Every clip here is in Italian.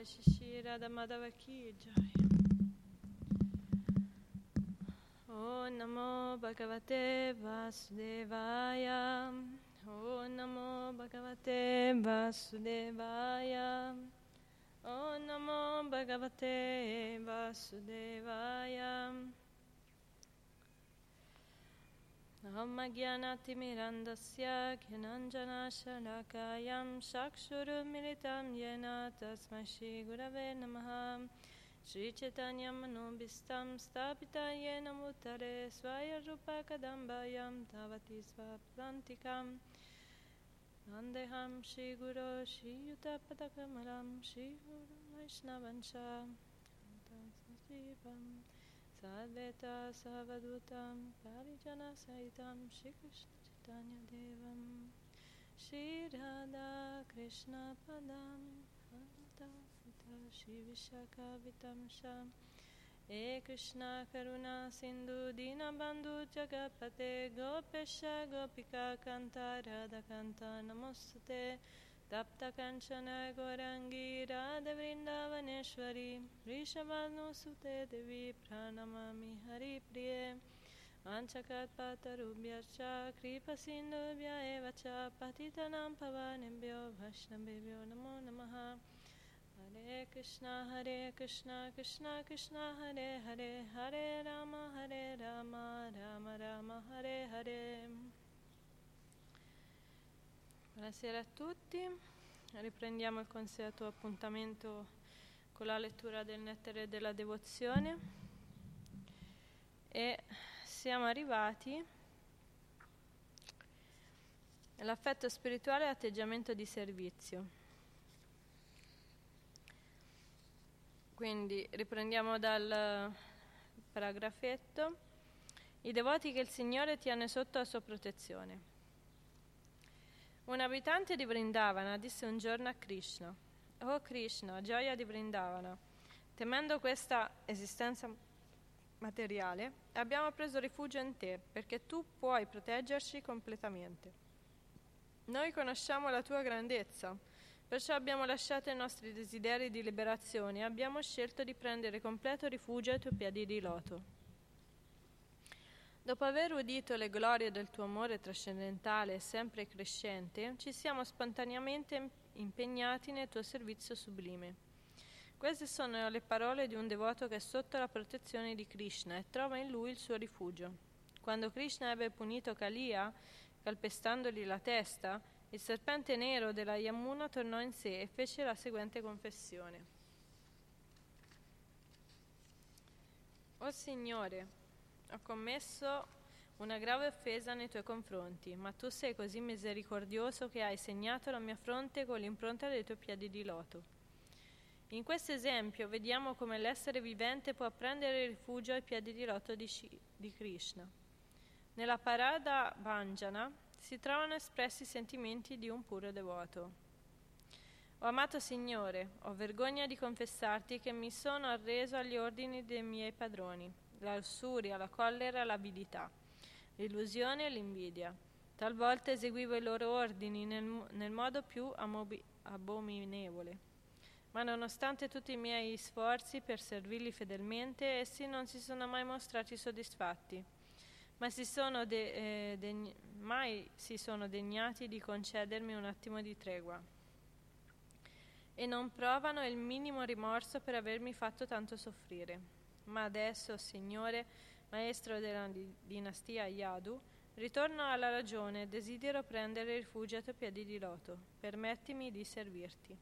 Jai Shishi Radha Jai. Om Namo Bhagavate Vasudevaya. Om Namo Bhagavate Vasudevaya. Om Namo Bhagavate Vasudevaya. Om Jnanatimirandasya Gyananjana Shalakayam Shakshurumilitam Yena Tasmai Shri Gurave Namaha. Shri Chaitanya Manobhistam Stapita Yena Mutare Svaya Rupa Sadveta Savadutam Parijana Saitam Shri Krishna Chaitanya Devam Shri Radha Krishna Padam Anta Shri Vishaka Vitamsha E Krishna Karuna Sindhu Dina Bandhu Jagapate Gopesha Gopika Kanta Radha Kanta Namostate Tapta Kanchana Gorangi Radha Vrindavaneshwari Rishavanu Sute Devi Pranamami Hari Priye. Anchakat Patarubhya Cha Kripa Sindhubhya Eva Cha Patitanam Pavanibhyo Vashnabhibhyo Namo Namah Hari Krishna Hari Krishna Krishna Krishna Hare Hare Hare Rama Hare Rama Rama Rama, Rama Hare. Buonasera a tutti, riprendiamo il consueto appuntamento con la lettura del Nettare della Devozione e siamo arrivati all'affetto spirituale e atteggiamento di servizio. Quindi riprendiamo dal paragrafetto. I devoti che il Signore tiene sotto la sua protezione. Un abitante di Vrindavana disse un giorno a Krishna, Oh Krishna, gioia di Vrindavana, temendo questa esistenza materiale, abbiamo preso rifugio in te, perché tu puoi proteggerci completamente. Noi conosciamo la tua grandezza, perciò abbiamo lasciato i nostri desideri di liberazione e abbiamo scelto di prendere completo rifugio ai tuoi piedi di loto. Dopo aver udito le glorie del tuo amore trascendentale e sempre crescente, ci siamo spontaneamente impegnati nel tuo servizio sublime. Queste sono le parole di un devoto che è sotto la protezione di Krishna e trova in lui il suo rifugio. Quando Krishna ebbe punito Kalia, calpestandogli la testa, il serpente nero della Yamuna tornò in sé e fece la seguente confessione. O Signore, ho commesso una grave offesa nei tuoi confronti, ma tu sei così misericordioso che hai segnato la mia fronte con l'impronta dei tuoi piedi di loto. In questo esempio vediamo come l'essere vivente può prendere rifugio ai piedi di loto di, Shi, di Krishna. Nella parada Vanjana si trovano espressi i sentimenti di un puro devoto. O amato Signore, ho vergogna di confessarti che mi sono arreso agli ordini dei miei padroni la lussuria, la collera, l'avidità, l'illusione e l'invidia. Talvolta eseguivo i loro ordini nel, nel modo più amobi- abominevole. Ma nonostante tutti i miei sforzi per servirli fedelmente, essi non si sono mai mostrati soddisfatti, ma si de- eh, degni- mai si sono degnati di concedermi un attimo di tregua. E non provano il minimo rimorso per avermi fatto tanto soffrire. Ma adesso, Signore, maestro della dinastia Yadu, ritorno alla ragione e desidero prendere rifugio ai tuoi piedi di loto. Permettimi di servirti.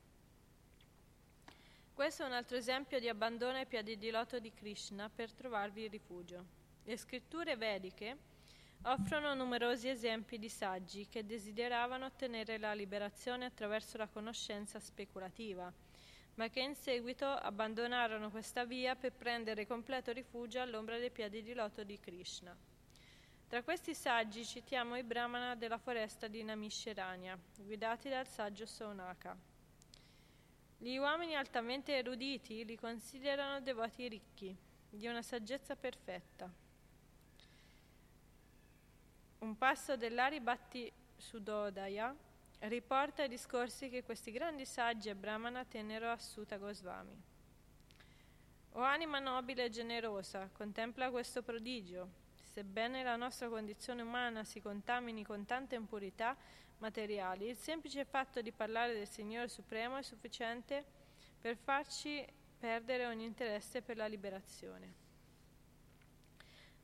Questo è un altro esempio di abbandono ai piedi di loto di Krishna per trovarvi rifugio. Le scritture vediche offrono numerosi esempi di saggi che desideravano ottenere la liberazione attraverso la conoscenza speculativa ma che in seguito abbandonarono questa via per prendere completo rifugio all'ombra dei piedi di loto di Krishna. Tra questi saggi citiamo i brahmana della foresta di Namisheranya, guidati dal saggio Sonaka. Gli uomini altamente eruditi li considerano devoti ricchi, di una saggezza perfetta. Un passo dell'Aribatti Sudodaya riporta i discorsi che questi grandi saggi e Brahmana tennero a Sutta Goswami. O anima nobile e generosa, contempla questo prodigio. Sebbene la nostra condizione umana si contamini con tante impurità materiali, il semplice fatto di parlare del Signore Supremo è sufficiente per farci perdere ogni interesse per la liberazione.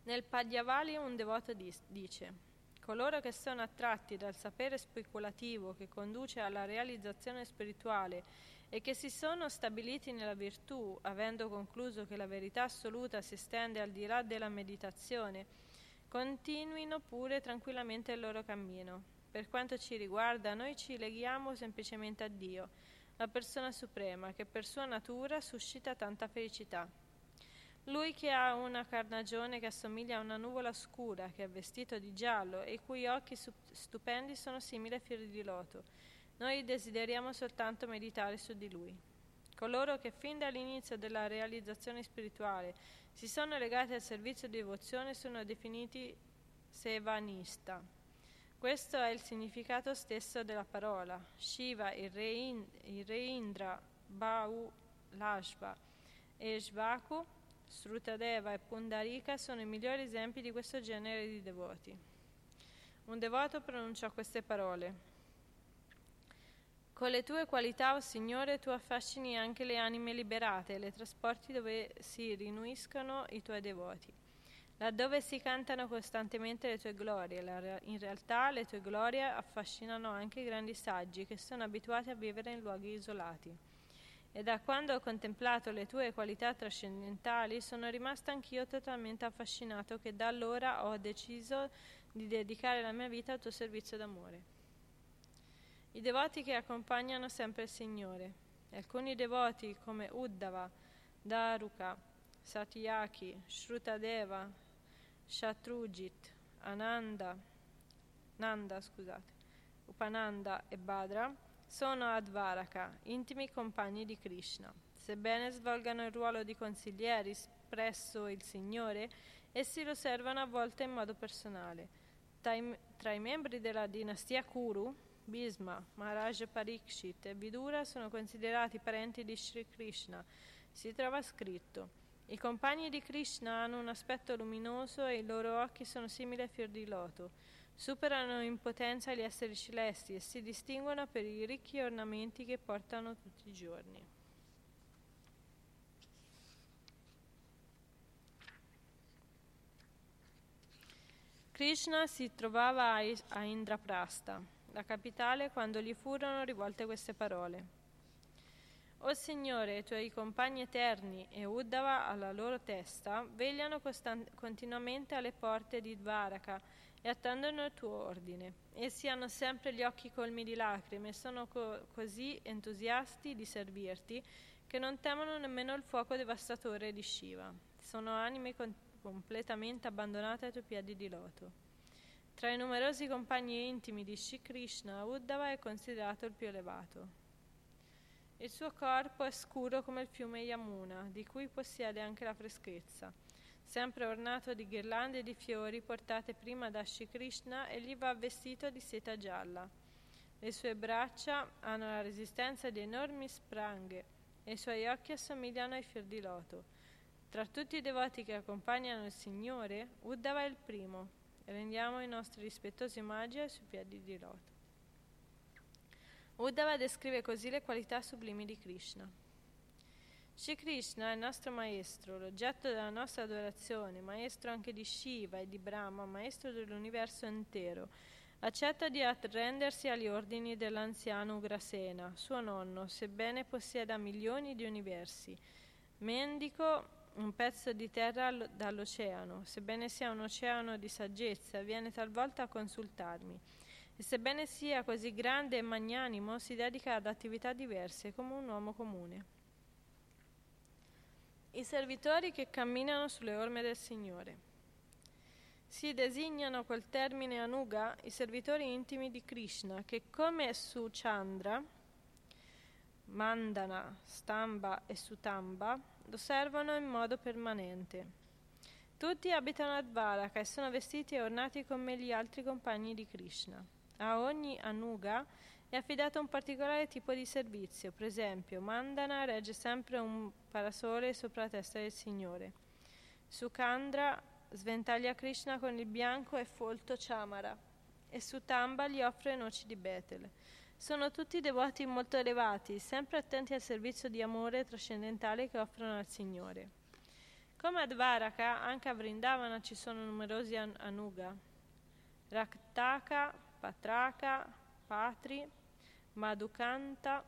Nel Padyavali un devoto dice Coloro che sono attratti dal sapere speculativo che conduce alla realizzazione spirituale e che si sono stabiliti nella virtù, avendo concluso che la verità assoluta si estende al di là della meditazione, continuino pure tranquillamente il loro cammino. Per quanto ci riguarda, noi ci leghiamo semplicemente a Dio, la persona suprema, che per sua natura suscita tanta felicità. Lui che ha una carnagione che assomiglia a una nuvola scura, che è vestito di giallo e i cui occhi stupendi sono simili a fiori di loto. Noi desideriamo soltanto meditare su di lui. Coloro che fin dall'inizio della realizzazione spirituale si sono legati al servizio di devozione sono definiti sevanista. Questo è il significato stesso della parola. Shiva, il re, in, il re Indra, Bau, Lashva e Shvaku Srutadeva e Pundarika sono i migliori esempi di questo genere di devoti. Un devoto pronunciò queste parole. Con le tue qualità, o oh Signore, tu affascini anche le anime liberate le trasporti dove si rinuiscono i tuoi devoti. Laddove si cantano costantemente le tue glorie, in realtà le tue glorie affascinano anche i grandi saggi che sono abituati a vivere in luoghi isolati e da quando ho contemplato le tue qualità trascendentali sono rimasta anch'io totalmente affascinato che da allora ho deciso di dedicare la mia vita al tuo servizio d'amore. I devoti che accompagnano sempre il Signore. Alcuni devoti come Uddhava, Daruka, Satyaki, Shrutadeva, Shatrujit, Ananda, Nanda, scusate, Upananda e Badra sono Advaraka, intimi compagni di Krishna. Sebbene svolgano il ruolo di consiglieri presso il Signore, essi lo servono a volte in modo personale. Tra i, tra i membri della dinastia Kuru, Bhisma, Maharaj Parikshit e Vidura sono considerati parenti di Sri Krishna. Si trova scritto: I compagni di Krishna hanno un aspetto luminoso e i loro occhi sono simili a fior di loto. Superano in potenza gli esseri celesti e si distinguono per i ricchi ornamenti che portano tutti i giorni. Krishna si trovava a Indraprasta, la capitale, quando gli furono rivolte queste parole. O Signore, i tuoi compagni eterni e Uddhava alla loro testa vegliano constant- continuamente alle porte di Dvaraka e attendono il tuo ordine. Essi hanno sempre gli occhi colmi di lacrime e sono co- così entusiasti di servirti che non temono nemmeno il fuoco devastatore di Shiva. Sono anime con- completamente abbandonate ai tuoi piedi di loto. Tra i numerosi compagni intimi di Shri Krishna, Uddhava è considerato il più elevato. Il suo corpo è scuro come il fiume Yamuna, di cui possiede anche la freschezza sempre ornato di ghirlande di fiori portate prima da Shri Krishna, egli va vestito di seta gialla. Le sue braccia hanno la resistenza di enormi spranghe e i suoi occhi assomigliano ai fior di loto. Tra tutti i devoti che accompagnano il Signore, Uddhava è il primo. Rendiamo i nostri rispettosi omaggi ai suoi piedi di loto. Uddhava descrive così le qualità sublimi di Krishna. Shri Krishna è il nostro maestro, l'oggetto della nostra adorazione, maestro anche di Shiva e di Brahma, maestro dell'universo intero. Accetta di arrendersi agli ordini dell'anziano Ugrasena, suo nonno, sebbene possieda milioni di universi. Mendico un pezzo di terra dall'oceano, sebbene sia un oceano di saggezza, viene talvolta a consultarmi. E sebbene sia così grande e magnanimo, si dedica ad attività diverse come un uomo comune. I servitori che camminano sulle orme del Signore. Si designano col termine Anuga i servitori intimi di Krishna che come su Chandra, Mandana, Stamba e Sutamba lo servono in modo permanente. Tutti abitano a Dvaraka e sono vestiti e ornati come gli altri compagni di Krishna. A ogni Anuga è affidato a un particolare tipo di servizio. Per esempio, Mandana regge sempre un parasole sopra la testa del Signore. Sukandra sventaglia Krishna con il bianco e folto Chamara e su Tamba gli offre noci di Betel. Sono tutti devoti molto elevati, sempre attenti al servizio di amore trascendentale che offrono al Signore. Come a Dvaraka, anche a Vrindavana ci sono numerosi anuga. Raktaka, Patraka, Patri, Madhukanta,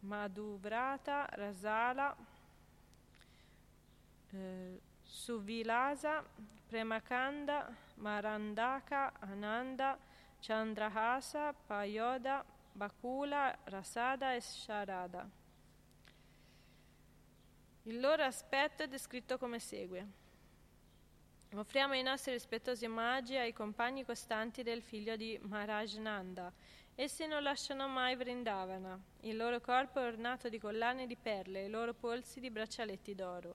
Madhuvrata, Rasala, eh, Suvilasa, Premakanda, Marandaka, Ananda, Chandrahasa, Payoda, Bakula, Rasada e Sharada. Il loro aspetto è descritto come segue. Offriamo i nostri rispettosi omaggi ai compagni costanti del figlio di Maharaj Nanda. Essi non lasciano mai Vrindavana. Il loro corpo è ornato di collane di perle, i loro polsi di braccialetti d'oro.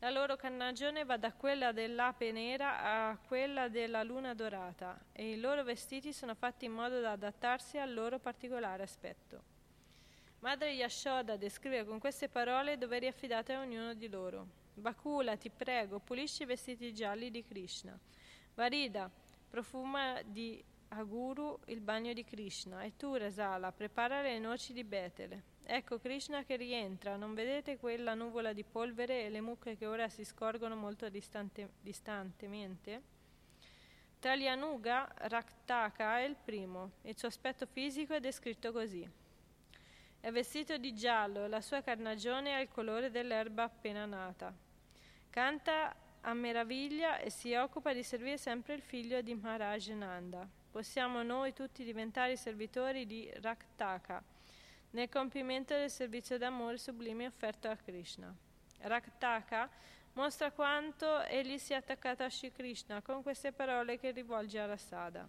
La loro carnagione va da quella dell'ape nera a quella della luna dorata e i loro vestiti sono fatti in modo da adattarsi al loro particolare aspetto. Madre Yashoda descrive con queste parole i doveri affidati a ognuno di loro. Bakula, ti prego, pulisci i vestiti gialli di Krishna. Varida, profuma di Aguru il bagno di Krishna. E tu, Resala, prepara le noci di Betele. Ecco Krishna che rientra, non vedete quella nuvola di polvere e le mucche che ora si scorgono molto distante, distantemente? Tra gli Anuga, Raktaka è il primo, il suo aspetto fisico è descritto così. È vestito di giallo e la sua carnagione ha il colore dell'erba appena nata. Canta a meraviglia e si occupa di servire sempre il figlio di Maharaj Nanda. Possiamo noi tutti diventare servitori di Raktaka, nel compimento del servizio d'amore sublime offerto a Krishna. Raktaka mostra quanto egli sia attaccato a Shri Krishna con queste parole che rivolge a Rasada.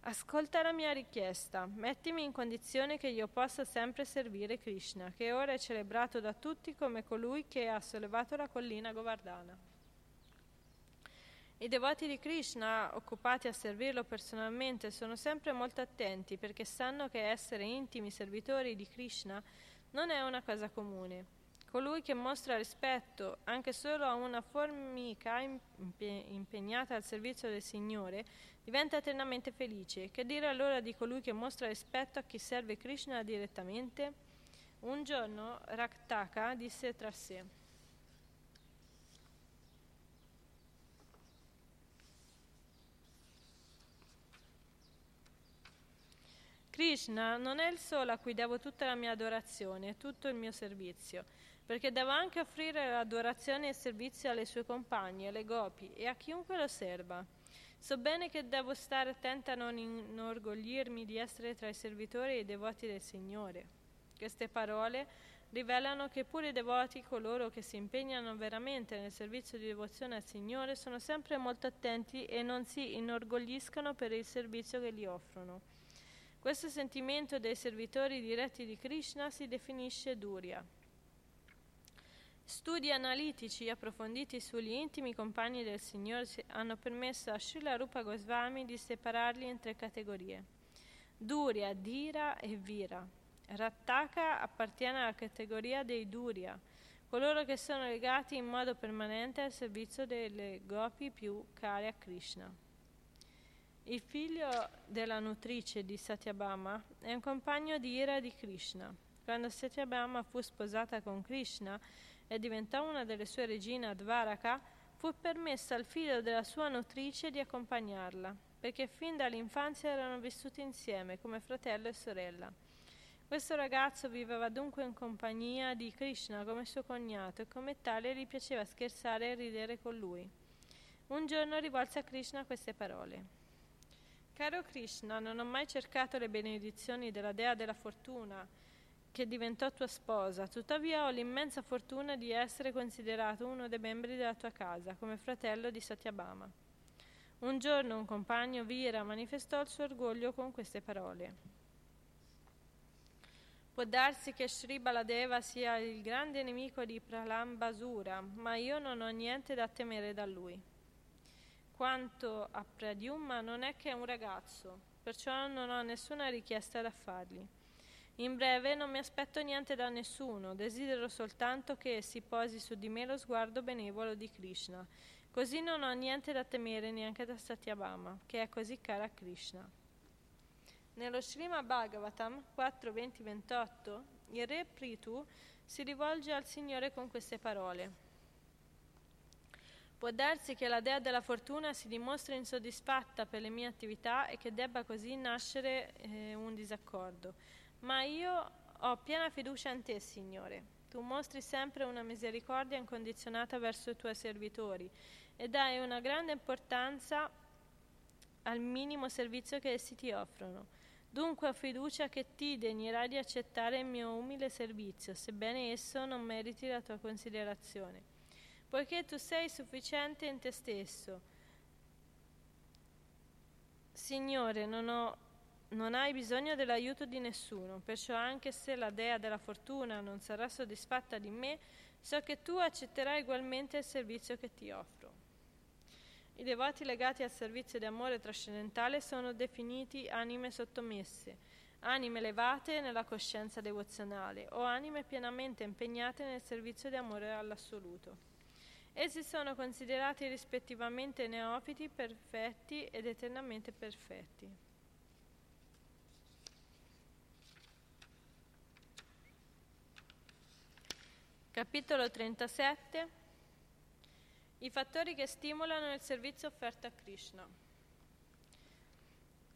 Ascolta la mia richiesta, mettimi in condizione che io possa sempre servire Krishna, che ora è celebrato da tutti come colui che ha sollevato la collina Govardhana. I devoti di Krishna, occupati a servirlo personalmente, sono sempre molto attenti perché sanno che essere intimi servitori di Krishna non è una cosa comune. Colui che mostra rispetto anche solo a una formica impegnata al servizio del Signore diventa eternamente felice. Che dire allora di colui che mostra rispetto a chi serve Krishna direttamente? Un giorno Raktaka disse tra sé. Krishna non è il solo a cui devo tutta la mia adorazione e tutto il mio servizio, perché devo anche offrire l'adorazione e servizio alle sue compagne, alle gopi e a chiunque lo serva. So bene che devo stare attenta a non inorgoglirmi di essere tra i servitori e i devoti del Signore. Queste parole rivelano che pure i devoti, coloro che si impegnano veramente nel servizio di devozione al Signore, sono sempre molto attenti e non si inorgogliscono per il servizio che gli offrono. Questo sentimento dei servitori diretti di Krishna si definisce Durya. Studi analitici approfonditi sugli intimi compagni del Signore hanno permesso a Srila Rupa Goswami di separarli in tre categorie. Durya, Dira e Vira. Rattaka appartiene alla categoria dei Durya, coloro che sono legati in modo permanente al servizio delle gopi più care a Krishna. Il figlio della nutrice di Satyabhama è un compagno di ira di Krishna. Quando Satyabhama fu sposata con Krishna e diventò una delle sue regine a Dvaraka, fu permessa al figlio della sua nutrice di accompagnarla, perché fin dall'infanzia erano vissuti insieme come fratello e sorella. Questo ragazzo viveva dunque in compagnia di Krishna come suo cognato e come tale gli piaceva scherzare e ridere con lui. Un giorno rivolse a Krishna queste parole. Caro Krishna, non ho mai cercato le benedizioni della dea della fortuna che diventò tua sposa, tuttavia ho l'immensa fortuna di essere considerato uno dei membri della tua casa, come fratello di Satyabhama. Un giorno un compagno, Vira, manifestò il suo orgoglio con queste parole. Può darsi che Sri Baladeva sia il grande nemico di Pralambasura, ma io non ho niente da temere da lui. Quanto a Pradyumna non è che un ragazzo, perciò non ho nessuna richiesta da fargli. In breve non mi aspetto niente da nessuno, desidero soltanto che si posi su di me lo sguardo benevolo di Krishna. Così non ho niente da temere neanche da Satyabhama, che è così cara a Krishna. Nello Srimad Bhagavatam 4.20-28 il re Prithu si rivolge al Signore con queste parole. Può darsi che la dea della fortuna si dimostri insoddisfatta per le mie attività e che debba così nascere eh, un disaccordo. Ma io ho piena fiducia in te, Signore. Tu mostri sempre una misericordia incondizionata verso i tuoi servitori e dai una grande importanza al minimo servizio che essi ti offrono. Dunque ho fiducia che ti degnerai di accettare il mio umile servizio, sebbene esso non meriti la tua considerazione poiché tu sei sufficiente in te stesso. Signore, non, ho, non hai bisogno dell'aiuto di nessuno, perciò anche se la dea della fortuna non sarà soddisfatta di me, so che tu accetterai ugualmente il servizio che ti offro. I devoti legati al servizio di amore trascendentale sono definiti anime sottomesse, anime elevate nella coscienza devozionale o anime pienamente impegnate nel servizio di amore all'assoluto. Essi sono considerati rispettivamente neofiti, perfetti ed eternamente perfetti. Capitolo 37 I fattori che stimolano il servizio offerto a Krishna.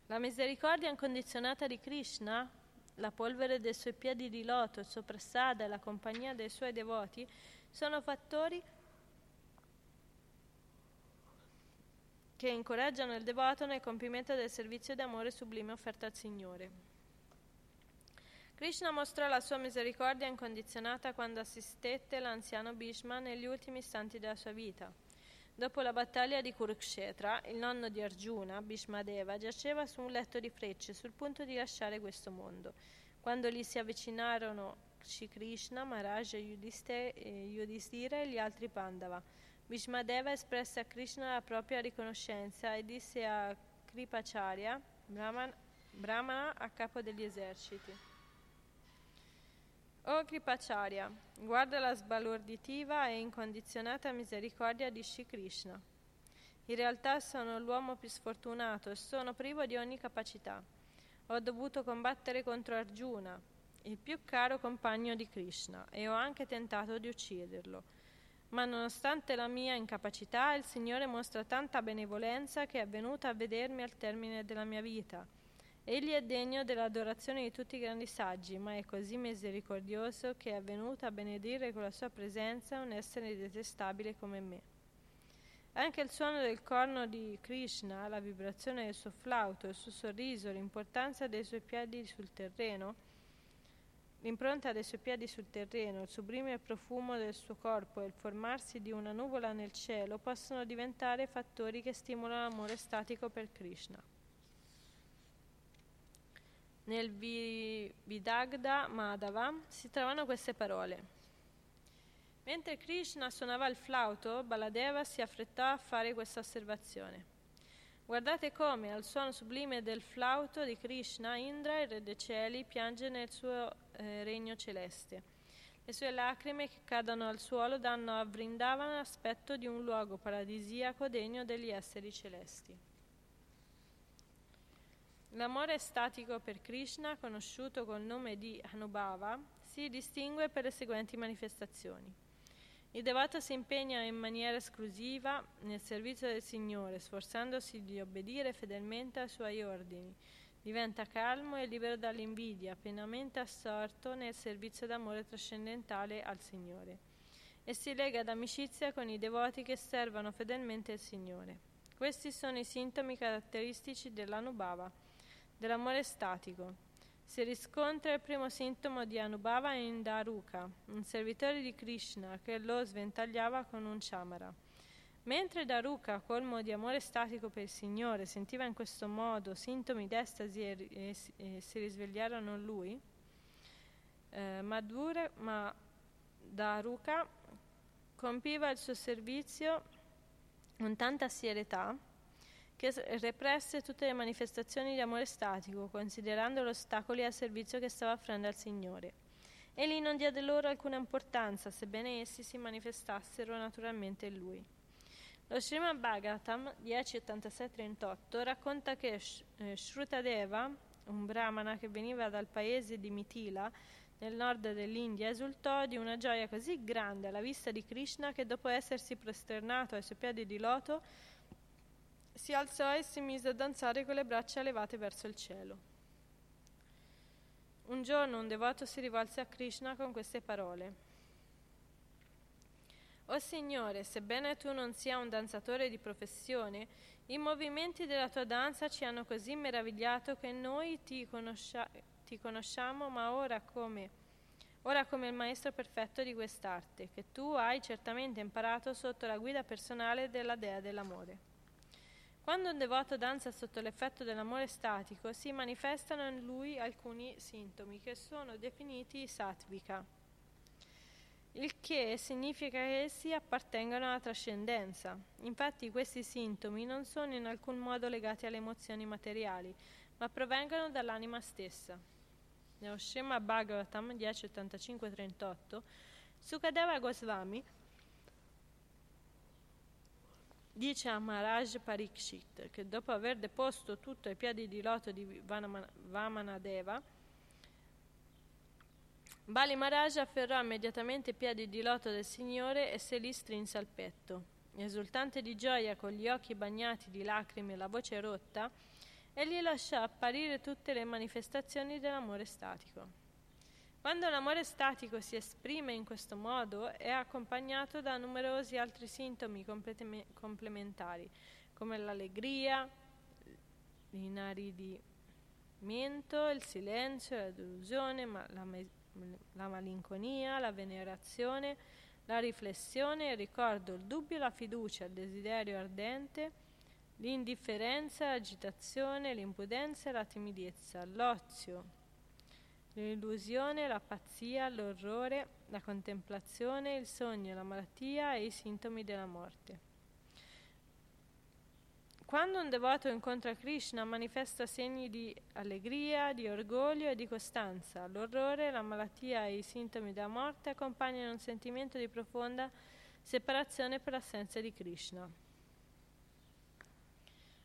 La misericordia incondizionata di Krishna, la polvere dei suoi piedi di loto, il suo prasada e la compagnia dei suoi devoti sono fattori che incoraggiano il devoto nel compimento del servizio d'amore sublime offerto al Signore. Krishna mostrò la sua misericordia incondizionata quando assistette l'anziano Bhishma negli ultimi istanti della sua vita. Dopo la battaglia di Kurukshetra, il nonno di Arjuna, Bhishmadeva, giaceva su un letto di frecce sul punto di lasciare questo mondo. Quando gli si avvicinarono Shri Krishna, Maharaj, Yudhishthira e gli altri Pandava, Bhishmadeva espresse a Krishna la propria riconoscenza e disse a Kripacharya, Brahman, Brahmana a capo degli eserciti. O Kripacharya, guarda la sbalorditiva e incondizionata misericordia di Shri Krishna. In realtà sono l'uomo più sfortunato e sono privo di ogni capacità. Ho dovuto combattere contro Arjuna, il più caro compagno di Krishna, e ho anche tentato di ucciderlo ma nonostante la mia incapacità, il Signore mostra tanta benevolenza che è venuta a vedermi al termine della mia vita. Egli è degno dell'adorazione di tutti i grandi saggi, ma è così misericordioso che è venuto a benedire con la sua presenza un essere detestabile come me. Anche il suono del corno di Krishna, la vibrazione del suo flauto, il suo sorriso, l'importanza dei suoi piedi sul terreno, L'impronta dei suoi piedi sul terreno, il sublime profumo del suo corpo e il formarsi di una nuvola nel cielo possono diventare fattori che stimolano l'amore statico per Krishna. Nel Vidagda Madhava si trovano queste parole. Mentre Krishna suonava il flauto, Baladeva si affrettò a fare questa osservazione. Guardate come, al suono sublime del flauto di Krishna, Indra, il re dei cieli, piange nel suo eh, regno celeste. Le sue lacrime che cadono al suolo danno a Vrindavan l'aspetto di un luogo paradisiaco degno degli esseri celesti. L'amore statico per Krishna, conosciuto col nome di Anubhava, si distingue per le seguenti manifestazioni. Il devoto si impegna in maniera esclusiva nel servizio del Signore, sforzandosi di obbedire fedelmente ai suoi ordini. Diventa calmo e libero dall'invidia, pienamente assorto nel servizio d'amore trascendentale al Signore. E si lega d'amicizia con i devoti che servono fedelmente il Signore. Questi sono i sintomi caratteristici dell'anubhava, dell'amore statico, si riscontra il primo sintomo di Anubhava in Daruka, un servitore di Krishna che lo sventagliava con un chamara. Mentre Daruka, colmo di amore statico per il Signore, sentiva in questo modo sintomi d'estasi e, e, e si risvegliarono in lui, eh, Madhura, ma Daruka compiva il suo servizio con tanta serietà che represse tutte le manifestazioni di amore statico, considerando gli ostacoli al servizio che stava offrendo al Signore. Egli non diede loro alcuna importanza, sebbene essi si manifestassero naturalmente in lui. Lo Srimad Bhagavatam 10.86-38 racconta che eh, Shrutadeva, un brahmana che veniva dal paese di Mitila, nel nord dell'India, esultò di una gioia così grande alla vista di Krishna che dopo essersi prosternato ai suoi piedi di loto, si alzò e si mise a danzare con le braccia levate verso il cielo. Un giorno un devoto si rivolse a Krishna con queste parole. O Signore, sebbene tu non sia un danzatore di professione, i movimenti della tua danza ci hanno così meravigliato che noi ti, conoscia- ti conosciamo, ma ora come, ora come il maestro perfetto di quest'arte, che tu hai certamente imparato sotto la guida personale della Dea dell'amore. Quando un devoto danza sotto l'effetto dell'amore statico, si manifestano in lui alcuni sintomi che sono definiti sattvika il che significa che essi appartengono alla trascendenza. Infatti questi sintomi non sono in alcun modo legati alle emozioni materiali, ma provengono dall'anima stessa. Nello Shema Bhagavatam 10.85-38, Sukadeva Goswami dice a Maharaj Parikshit che dopo aver deposto tutto ai piedi di loto di Vamanadeva, Bali Maharaj afferrò immediatamente i piedi di loto del Signore e se li strinse al petto. Esultante di gioia, con gli occhi bagnati di lacrime e la voce rotta, egli lasciò apparire tutte le manifestazioni dell'amore statico. Quando l'amore statico si esprime in questo modo è accompagnato da numerosi altri sintomi complementari, come l'allegria, l'inaridimento, il silenzio, la delusione, la la malinconia, la venerazione, la riflessione, il ricordo, il dubbio, la fiducia, il desiderio ardente, l'indifferenza, l'agitazione, l'impudenza e la timidezza, l'ozio, l'illusione, la pazzia, l'orrore, la contemplazione, il sogno, la malattia e i sintomi della morte. Quando un devoto incontra Krishna manifesta segni di allegria, di orgoglio e di costanza. L'orrore, la malattia e i sintomi della morte accompagnano un sentimento di profonda separazione per l'assenza di Krishna.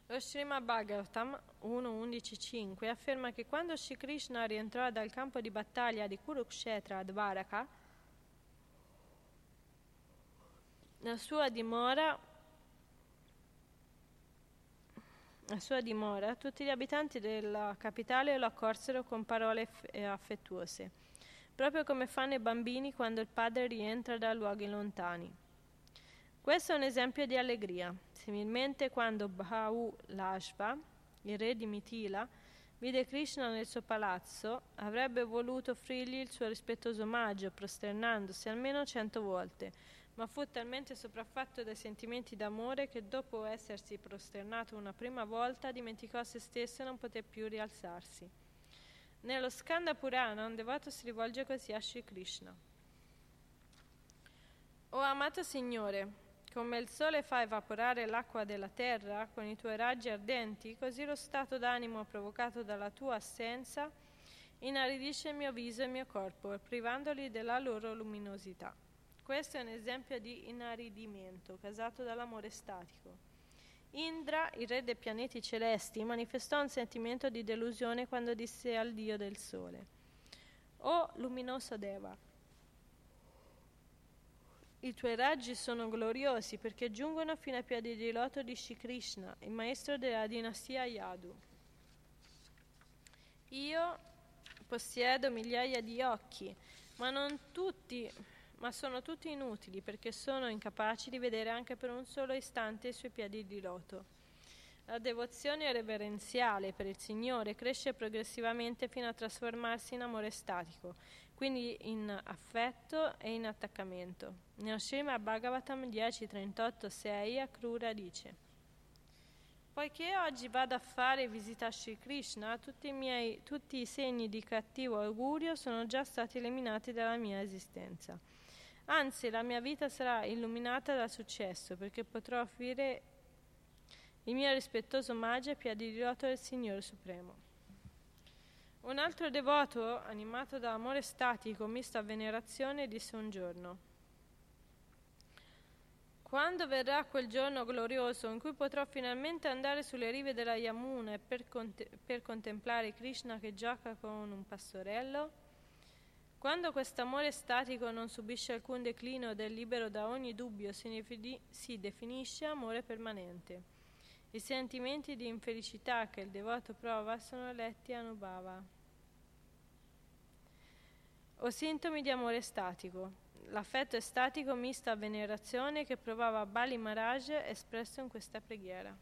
Lo Srimad Bhagavatam 1.11.5 afferma che quando Shri Krishna rientrò dal campo di battaglia di Kurukshetra a Dvaraka, la sua dimora a sua dimora, tutti gli abitanti della capitale lo accorsero con parole affettuose, proprio come fanno i bambini quando il padre rientra da luoghi lontani. Questo è un esempio di allegria. Similmente quando Bhau Lashva, il re di Mitila, vide Krishna nel suo palazzo, avrebbe voluto offrirgli il suo rispettoso omaggio, prosternandosi almeno cento volte, ma fu talmente sopraffatto dai sentimenti d'amore che dopo essersi prosternato una prima volta dimenticò se stesso e non poté più rialzarsi. Nello Skanda Purana un devoto si rivolge così a Sri Krishna. O amato Signore, come il sole fa evaporare l'acqua della terra con i tuoi raggi ardenti, così lo stato d'animo provocato dalla tua assenza inaridisce il mio viso e il mio corpo, privandoli della loro luminosità. Questo è un esempio di inaridimento causato dall'amore statico. Indra, il re dei pianeti celesti, manifestò un sentimento di delusione quando disse al dio del sole: O luminoso Deva, i tuoi raggi sono gloriosi perché giungono fino ai piedi di loto di Shri Krishna, il maestro della dinastia Yadu. Io possiedo migliaia di occhi, ma non tutti ma sono tutti inutili perché sono incapaci di vedere anche per un solo istante i suoi piedi di loto. La devozione reverenziale per il Signore cresce progressivamente fino a trasformarsi in amore statico, quindi in affetto e in attaccamento. Nel Srimad Bhagavatam 10.38.6 Akrura dice Poiché oggi vado a fare visita a Sri Krishna, tutti i, miei, tutti i segni di cattivo augurio sono già stati eliminati dalla mia esistenza. Anzi, la mia vita sarà illuminata dal successo perché potrò offrire il mio rispettoso omaggio ai piedi di loto del Signore Supremo. Un altro devoto, animato da amore statico misto a venerazione, disse un giorno, quando verrà quel giorno glorioso in cui potrò finalmente andare sulle rive della Yamuna per, cont- per contemplare Krishna che gioca con un pastorello? Quando quest'amore statico non subisce alcun declino ed è libero da ogni dubbio, si, defini- si definisce amore permanente. I sentimenti di infelicità che il devoto prova sono letti Anubhava. O sintomi di amore statico. L'affetto estatico misto a venerazione che provava Bali Maharaj espresso in questa preghiera.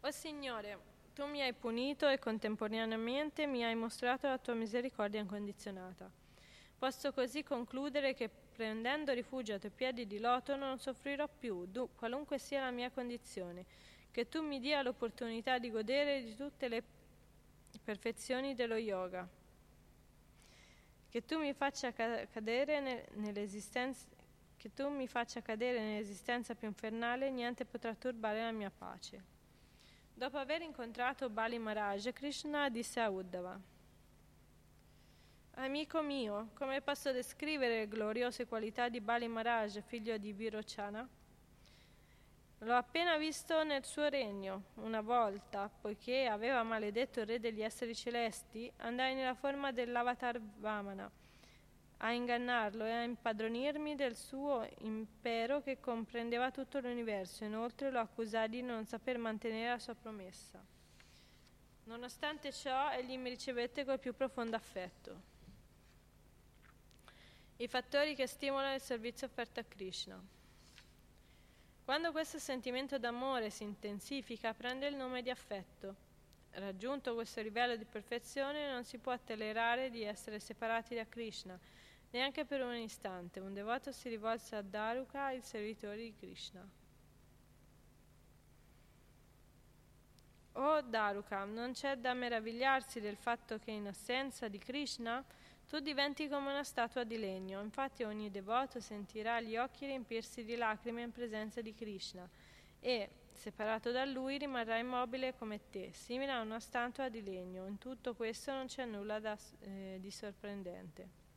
O Signore, tu mi hai punito e contemporaneamente mi hai mostrato la tua misericordia incondizionata. Posso così concludere che prendendo rifugio ai tuoi piedi di loto non soffrirò più, du- qualunque sia la mia condizione, che tu mi dia l'opportunità di godere di tutte le perfezioni dello yoga, che tu mi faccia cadere ne- nell'esistenza che tu mi faccia cadere nell'esistenza più infernale, niente potrà turbare la mia pace. Dopo aver incontrato Bali Maharaj, Krishna disse a Uddhava, Amico mio, come posso descrivere le gloriose qualità di Bali Maharaj, figlio di Virochana? L'ho appena visto nel suo regno. Una volta, poiché aveva maledetto il re degli esseri celesti, andai nella forma dell'avatar Vamana a ingannarlo e a impadronirmi del suo impero che comprendeva tutto l'universo. Inoltre lo accusai di non saper mantenere la sua promessa. Nonostante ciò, egli mi ricevette col più profondo affetto. I fattori che stimolano il servizio offerto a Krishna. Quando questo sentimento d'amore si intensifica, prende il nome di affetto. Raggiunto questo livello di perfezione, non si può tollerare di essere separati da Krishna, neanche per un istante. Un devoto si rivolse a Daruka, il servitore di Krishna. Oh Daruka, non c'è da meravigliarsi del fatto che in assenza di Krishna tu diventi come una statua di legno, infatti ogni devoto sentirà gli occhi riempirsi di lacrime in presenza di Krishna e, separato da lui, rimarrà immobile come te, simile a una statua di legno. In tutto questo non c'è nulla da, eh, di sorprendente.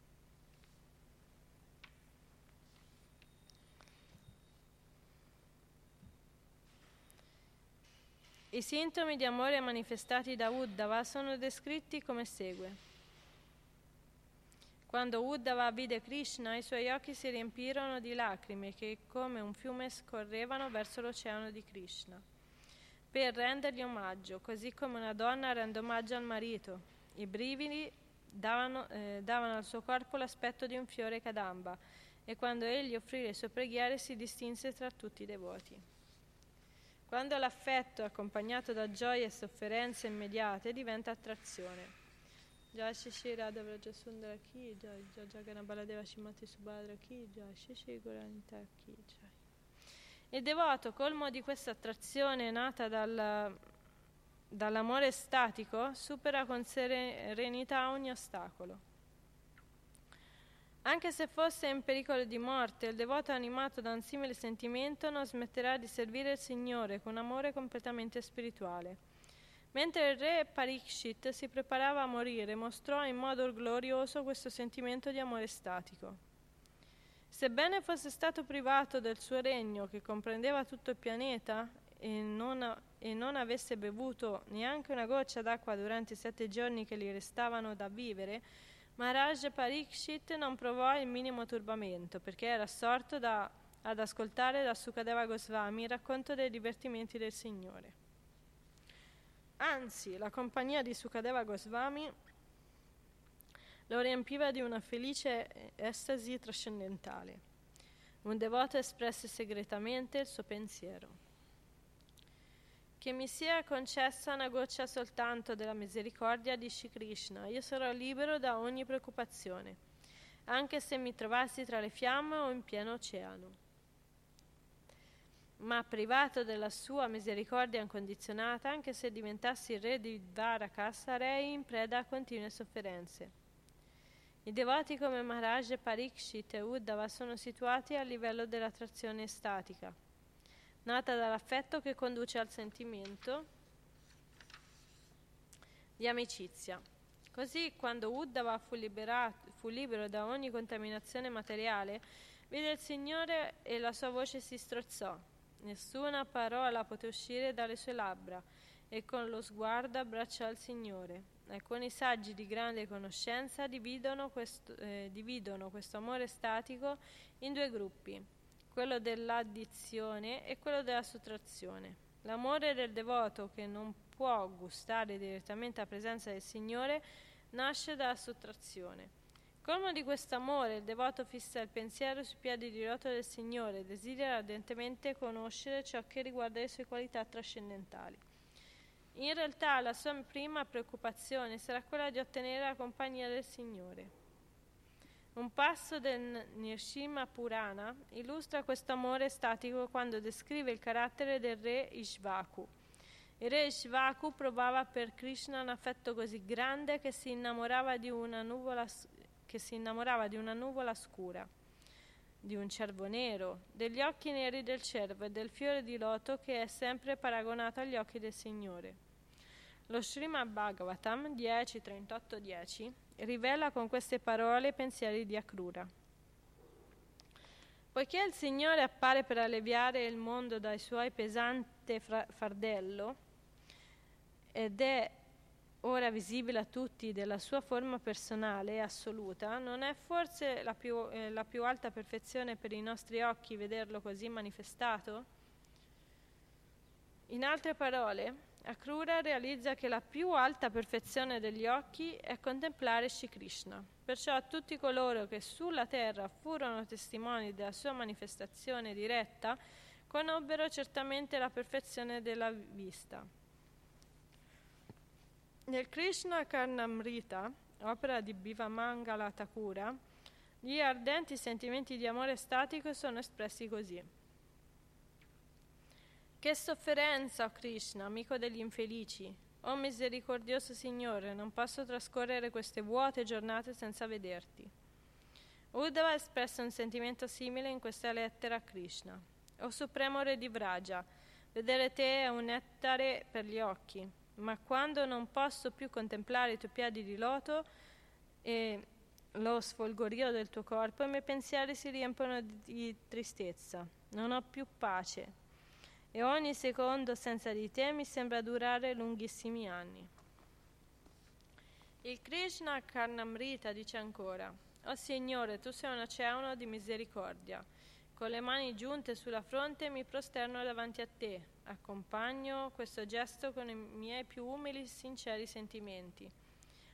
I sintomi di amore manifestati da Uddhava sono descritti come segue. Quando Uddhava vide Krishna, i suoi occhi si riempirono di lacrime che come un fiume scorrevano verso l'oceano di Krishna, per rendergli omaggio, così come una donna rende omaggio al marito. I brividi davano, eh, davano al suo corpo l'aspetto di un fiore cadamba, e quando egli offrì le sue preghiere si distinse tra tutti i devoti. Quando l'affetto è accompagnato da gioie e sofferenze immediate diventa attrazione. Già Shishi Radhavra Jasundara Ki Già Jagana Baladeva Shimati Subhadra Ki Shishi Guranita Ki Il devoto, colmo di questa attrazione nata dal, dall'amore statico, supera con serenità ogni ostacolo. Anche se fosse in pericolo di morte, il devoto animato da un simile sentimento non smetterà di servire il Signore con amore completamente spirituale. Mentre il re Parikshit si preparava a morire, mostrò in modo glorioso questo sentimento di amore statico. Sebbene fosse stato privato del suo regno, che comprendeva tutto il pianeta, e non, e non avesse bevuto neanche una goccia d'acqua durante i sette giorni che gli restavano da vivere, Maharaj Parikshit non provò il minimo turbamento, perché era assorto da, ad ascoltare da Sukadeva Goswami il racconto dei divertimenti del Signore. Anzi, la compagnia di Sukadeva Goswami lo riempiva di una felice estasi trascendentale. Un devoto espresse segretamente il suo pensiero. Che mi sia concessa una goccia soltanto della misericordia di Shri Krishna, io sarò libero da ogni preoccupazione, anche se mi trovassi tra le fiamme o in pieno oceano ma privato della sua misericordia incondizionata, anche se diventassi re di Dvaraka, sarei in preda a continue sofferenze. I devoti come Maharaj Parikshit e Uddhava sono situati a livello dell'attrazione estatica. Nata dall'affetto che conduce al sentimento di amicizia. Così, quando Uddhava fu, liberato, fu libero da ogni contaminazione materiale, vide il Signore e la sua voce si strozzò. Nessuna parola poté uscire dalle sue labbra e con lo sguardo abbracciò il Signore. Alcuni saggi di grande conoscenza dividono questo, eh, dividono questo amore statico in due gruppi, quello dell'addizione e quello della sottrazione. L'amore del devoto che non può gustare direttamente la presenza del Signore nasce dalla sottrazione. Colmo di questo amore, il devoto fissa il pensiero sui piedi di loto del Signore e desidera ardentemente conoscere ciò che riguarda le sue qualità trascendentali. In realtà la sua prima preoccupazione sarà quella di ottenere la compagnia del Signore. Un passo del Nirshima Purana illustra questo amore statico quando descrive il carattere del re Ishvaku. Il re Ishvaku provava per Krishna un affetto così grande che si innamorava di una nuvola che si innamorava di una nuvola scura, di un cervo nero, degli occhi neri del cervo e del fiore di loto che è sempre paragonato agli occhi del Signore. Lo Srimad Bhagavatam 10.38.10 rivela con queste parole i pensieri di Akrura. Poiché il Signore appare per alleviare il mondo dai suoi pesante fardello ed è ora visibile a tutti della sua forma personale e assoluta, non è forse la più, eh, la più alta perfezione per i nostri occhi vederlo così manifestato? In altre parole, Akrura realizza che la più alta perfezione degli occhi è contemplare Shri Krishna. Perciò a tutti coloro che sulla terra furono testimoni della sua manifestazione diretta, conobbero certamente la perfezione della vista. Nel Krishna Karnamrita, opera di Bhivamangala Thakura, gli ardenti sentimenti di amore statico sono espressi così. Che sofferenza, oh Krishna, amico degli infelici! Oh misericordioso Signore, non posso trascorrere queste vuote giornate senza vederti. Uddhava ha espresso un sentimento simile in questa lettera a Krishna. O Supremo Re di Vraja, vedere te è un nettare per gli occhi ma quando non posso più contemplare i tuoi piedi di loto e lo sfolgorio del tuo corpo, i miei pensieri si riempiono di tristezza. Non ho più pace e ogni secondo senza di te mi sembra durare lunghissimi anni. Il Krishna Karnamrita dice ancora, O Signore, tu sei un oceano di misericordia. Con le mani giunte sulla fronte mi prosterno davanti a te, accompagno questo gesto con i miei più umili e sinceri sentimenti.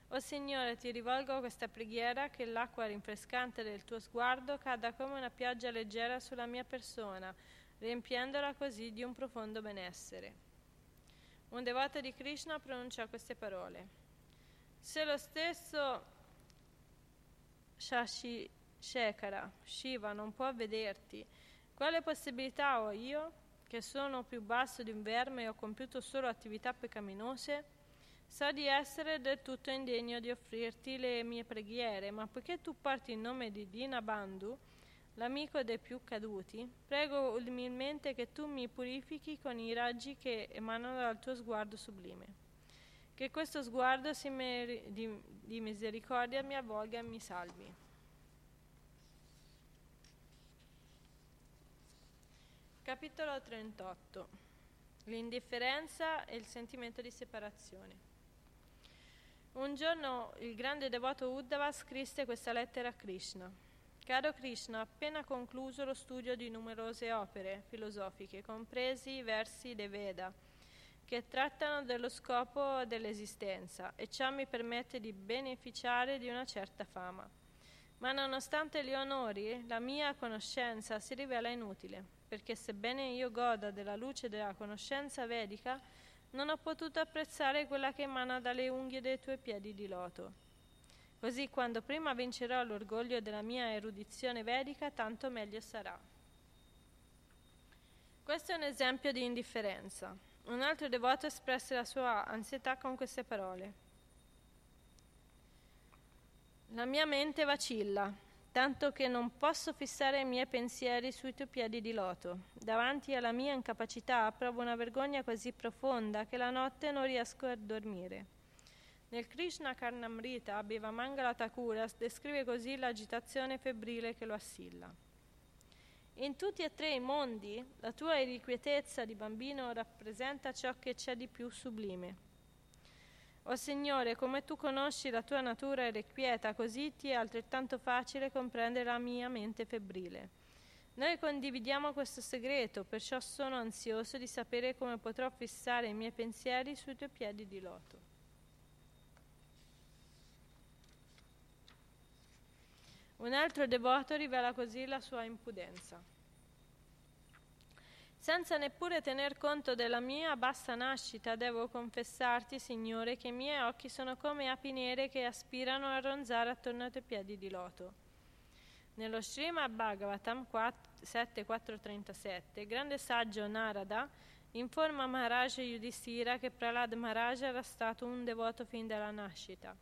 O Signore, ti rivolgo questa preghiera che l'acqua rinfrescante del tuo sguardo cada come una pioggia leggera sulla mia persona, riempiendola così di un profondo benessere. Un devoto di Krishna pronuncia queste parole. Se lo stesso Shashi Shekara, Shiva, non può vederti. Quale possibilità ho io, che sono più basso di un verme e ho compiuto solo attività peccaminose? So di essere del tutto indegno di offrirti le mie preghiere, ma poiché tu parti in nome di Dina Bandhu, l'amico dei più caduti, prego umilmente che tu mi purifichi con i raggi che emanano dal tuo sguardo sublime. Che questo sguardo di, di misericordia mi avvolga e mi salvi. Capitolo 38 L'indifferenza e il sentimento di separazione. Un giorno il grande devoto Uddhava scrisse questa lettera a Krishna. Caro Krishna, appena concluso lo studio di numerose opere filosofiche, compresi i versi dei Veda, che trattano dello scopo dell'esistenza e ciò mi permette di beneficiare di una certa fama. Ma nonostante gli onori, la mia conoscenza si rivela inutile perché sebbene io goda della luce della conoscenza vedica, non ho potuto apprezzare quella che emana dalle unghie dei tuoi piedi di loto. Così quando prima vincerò l'orgoglio della mia erudizione vedica, tanto meglio sarà. Questo è un esempio di indifferenza. Un altro devoto espresse la sua ansietà con queste parole. La mia mente vacilla, tanto che non posso fissare i miei pensieri sui tuoi piedi di loto. Davanti alla mia incapacità provo una vergogna così profonda che la notte non riesco a dormire. Nel Krishna Karnamrita, Bhivamangala Thakura descrive così l'agitazione febbrile che lo assilla. In tutti e tre i mondi, la tua irrequietezza di bambino rappresenta ciò che c'è di più sublime. O Signore, come tu conosci la tua natura irrequieta, così ti è altrettanto facile comprendere la mia mente febbrile. Noi condividiamo questo segreto, perciò sono ansioso di sapere come potrò fissare i miei pensieri sui tuoi piedi di loto. Un altro devoto rivela così la sua impudenza senza neppure tener conto della mia bassa nascita, devo confessarti, Signore, che i miei occhi sono come api nere che aspirano a ronzare attorno ai tuoi piedi di loto. Nello Srimad Bhagavatam 7.437, il grande saggio Narada informa Maharaj Yudhishthira che Prahlad Maharaj era stato un devoto fin dalla nascita.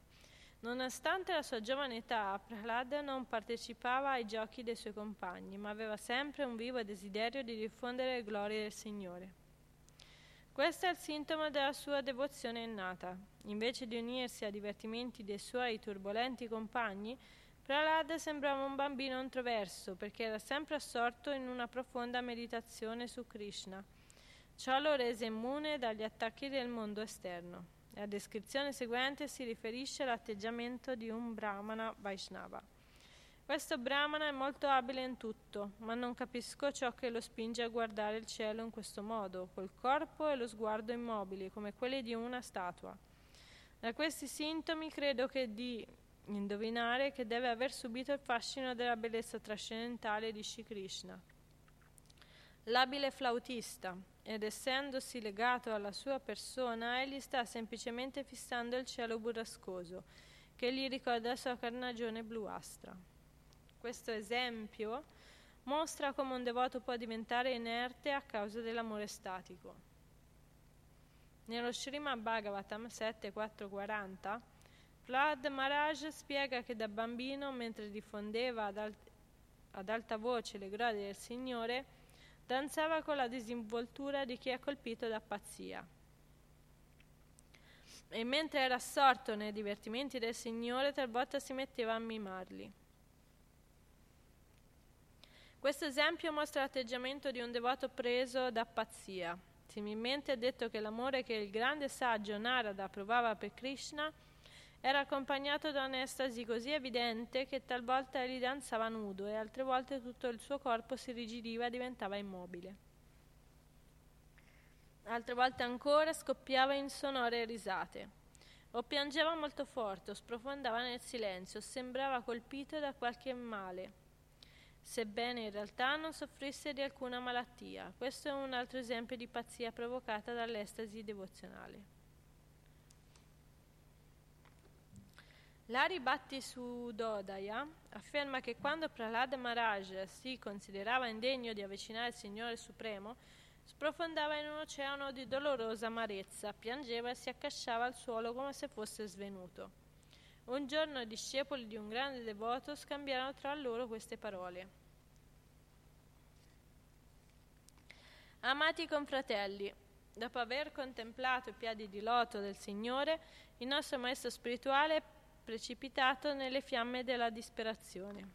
Nonostante la sua giovane età, Prahlad non partecipava ai giochi dei suoi compagni, ma aveva sempre un vivo desiderio di diffondere le glorie del Signore. Questo è il sintomo della sua devozione innata. Invece di unirsi ai divertimenti dei suoi turbolenti compagni, Prahlad sembrava un bambino introverso perché era sempre assorto in una profonda meditazione su Krishna. Ciò lo rese immune dagli attacchi del mondo esterno. La descrizione seguente si riferisce all'atteggiamento di un brahmana Vaishnava. Questo brahmana è molto abile in tutto, ma non capisco ciò che lo spinge a guardare il cielo in questo modo, col corpo e lo sguardo immobili, come quelli di una statua. Da questi sintomi credo che di indovinare che deve aver subito il fascino della bellezza trascendentale di Shri Krishna. L'abile flautista, ed essendosi legato alla sua persona, egli sta semplicemente fissando il cielo burrascoso, che gli ricorda la sua carnagione bluastra. Questo esempio mostra come un devoto può diventare inerte a causa dell'amore statico. Nello Srimad Bhagavatam 7.440, Vlad Maharaj spiega che da bambino, mentre diffondeva ad, alt- ad alta voce le glorie del Signore, danzava con la disinvoltura di chi è colpito da pazzia. E mentre era assorto nei divertimenti del Signore, talvolta si metteva a mimarli. Questo esempio mostra l'atteggiamento di un devoto preso da pazzia. Similmente è detto che l'amore che il grande saggio Narada provava per Krishna era accompagnato da un'estasi così evidente che talvolta egli danzava nudo e altre volte tutto il suo corpo si rigidiva e diventava immobile. Altre volte ancora scoppiava in sonore risate. O piangeva molto forte, o sprofondava nel silenzio, sembrava colpito da qualche male, sebbene in realtà non soffrisse di alcuna malattia. Questo è un altro esempio di pazzia provocata dall'estasi devozionale. Lari Bhatti Sudodaya afferma che quando Prahlad Maharaj si considerava indegno di avvicinare il Signore Supremo, sprofondava in un oceano di dolorosa amarezza, piangeva e si accasciava al suolo come se fosse svenuto. Un giorno i discepoli di un grande devoto scambiarono tra loro queste parole. Amati confratelli, dopo aver contemplato i piedi di loto del Signore, il nostro maestro spirituale precipitato nelle fiamme della disperazione.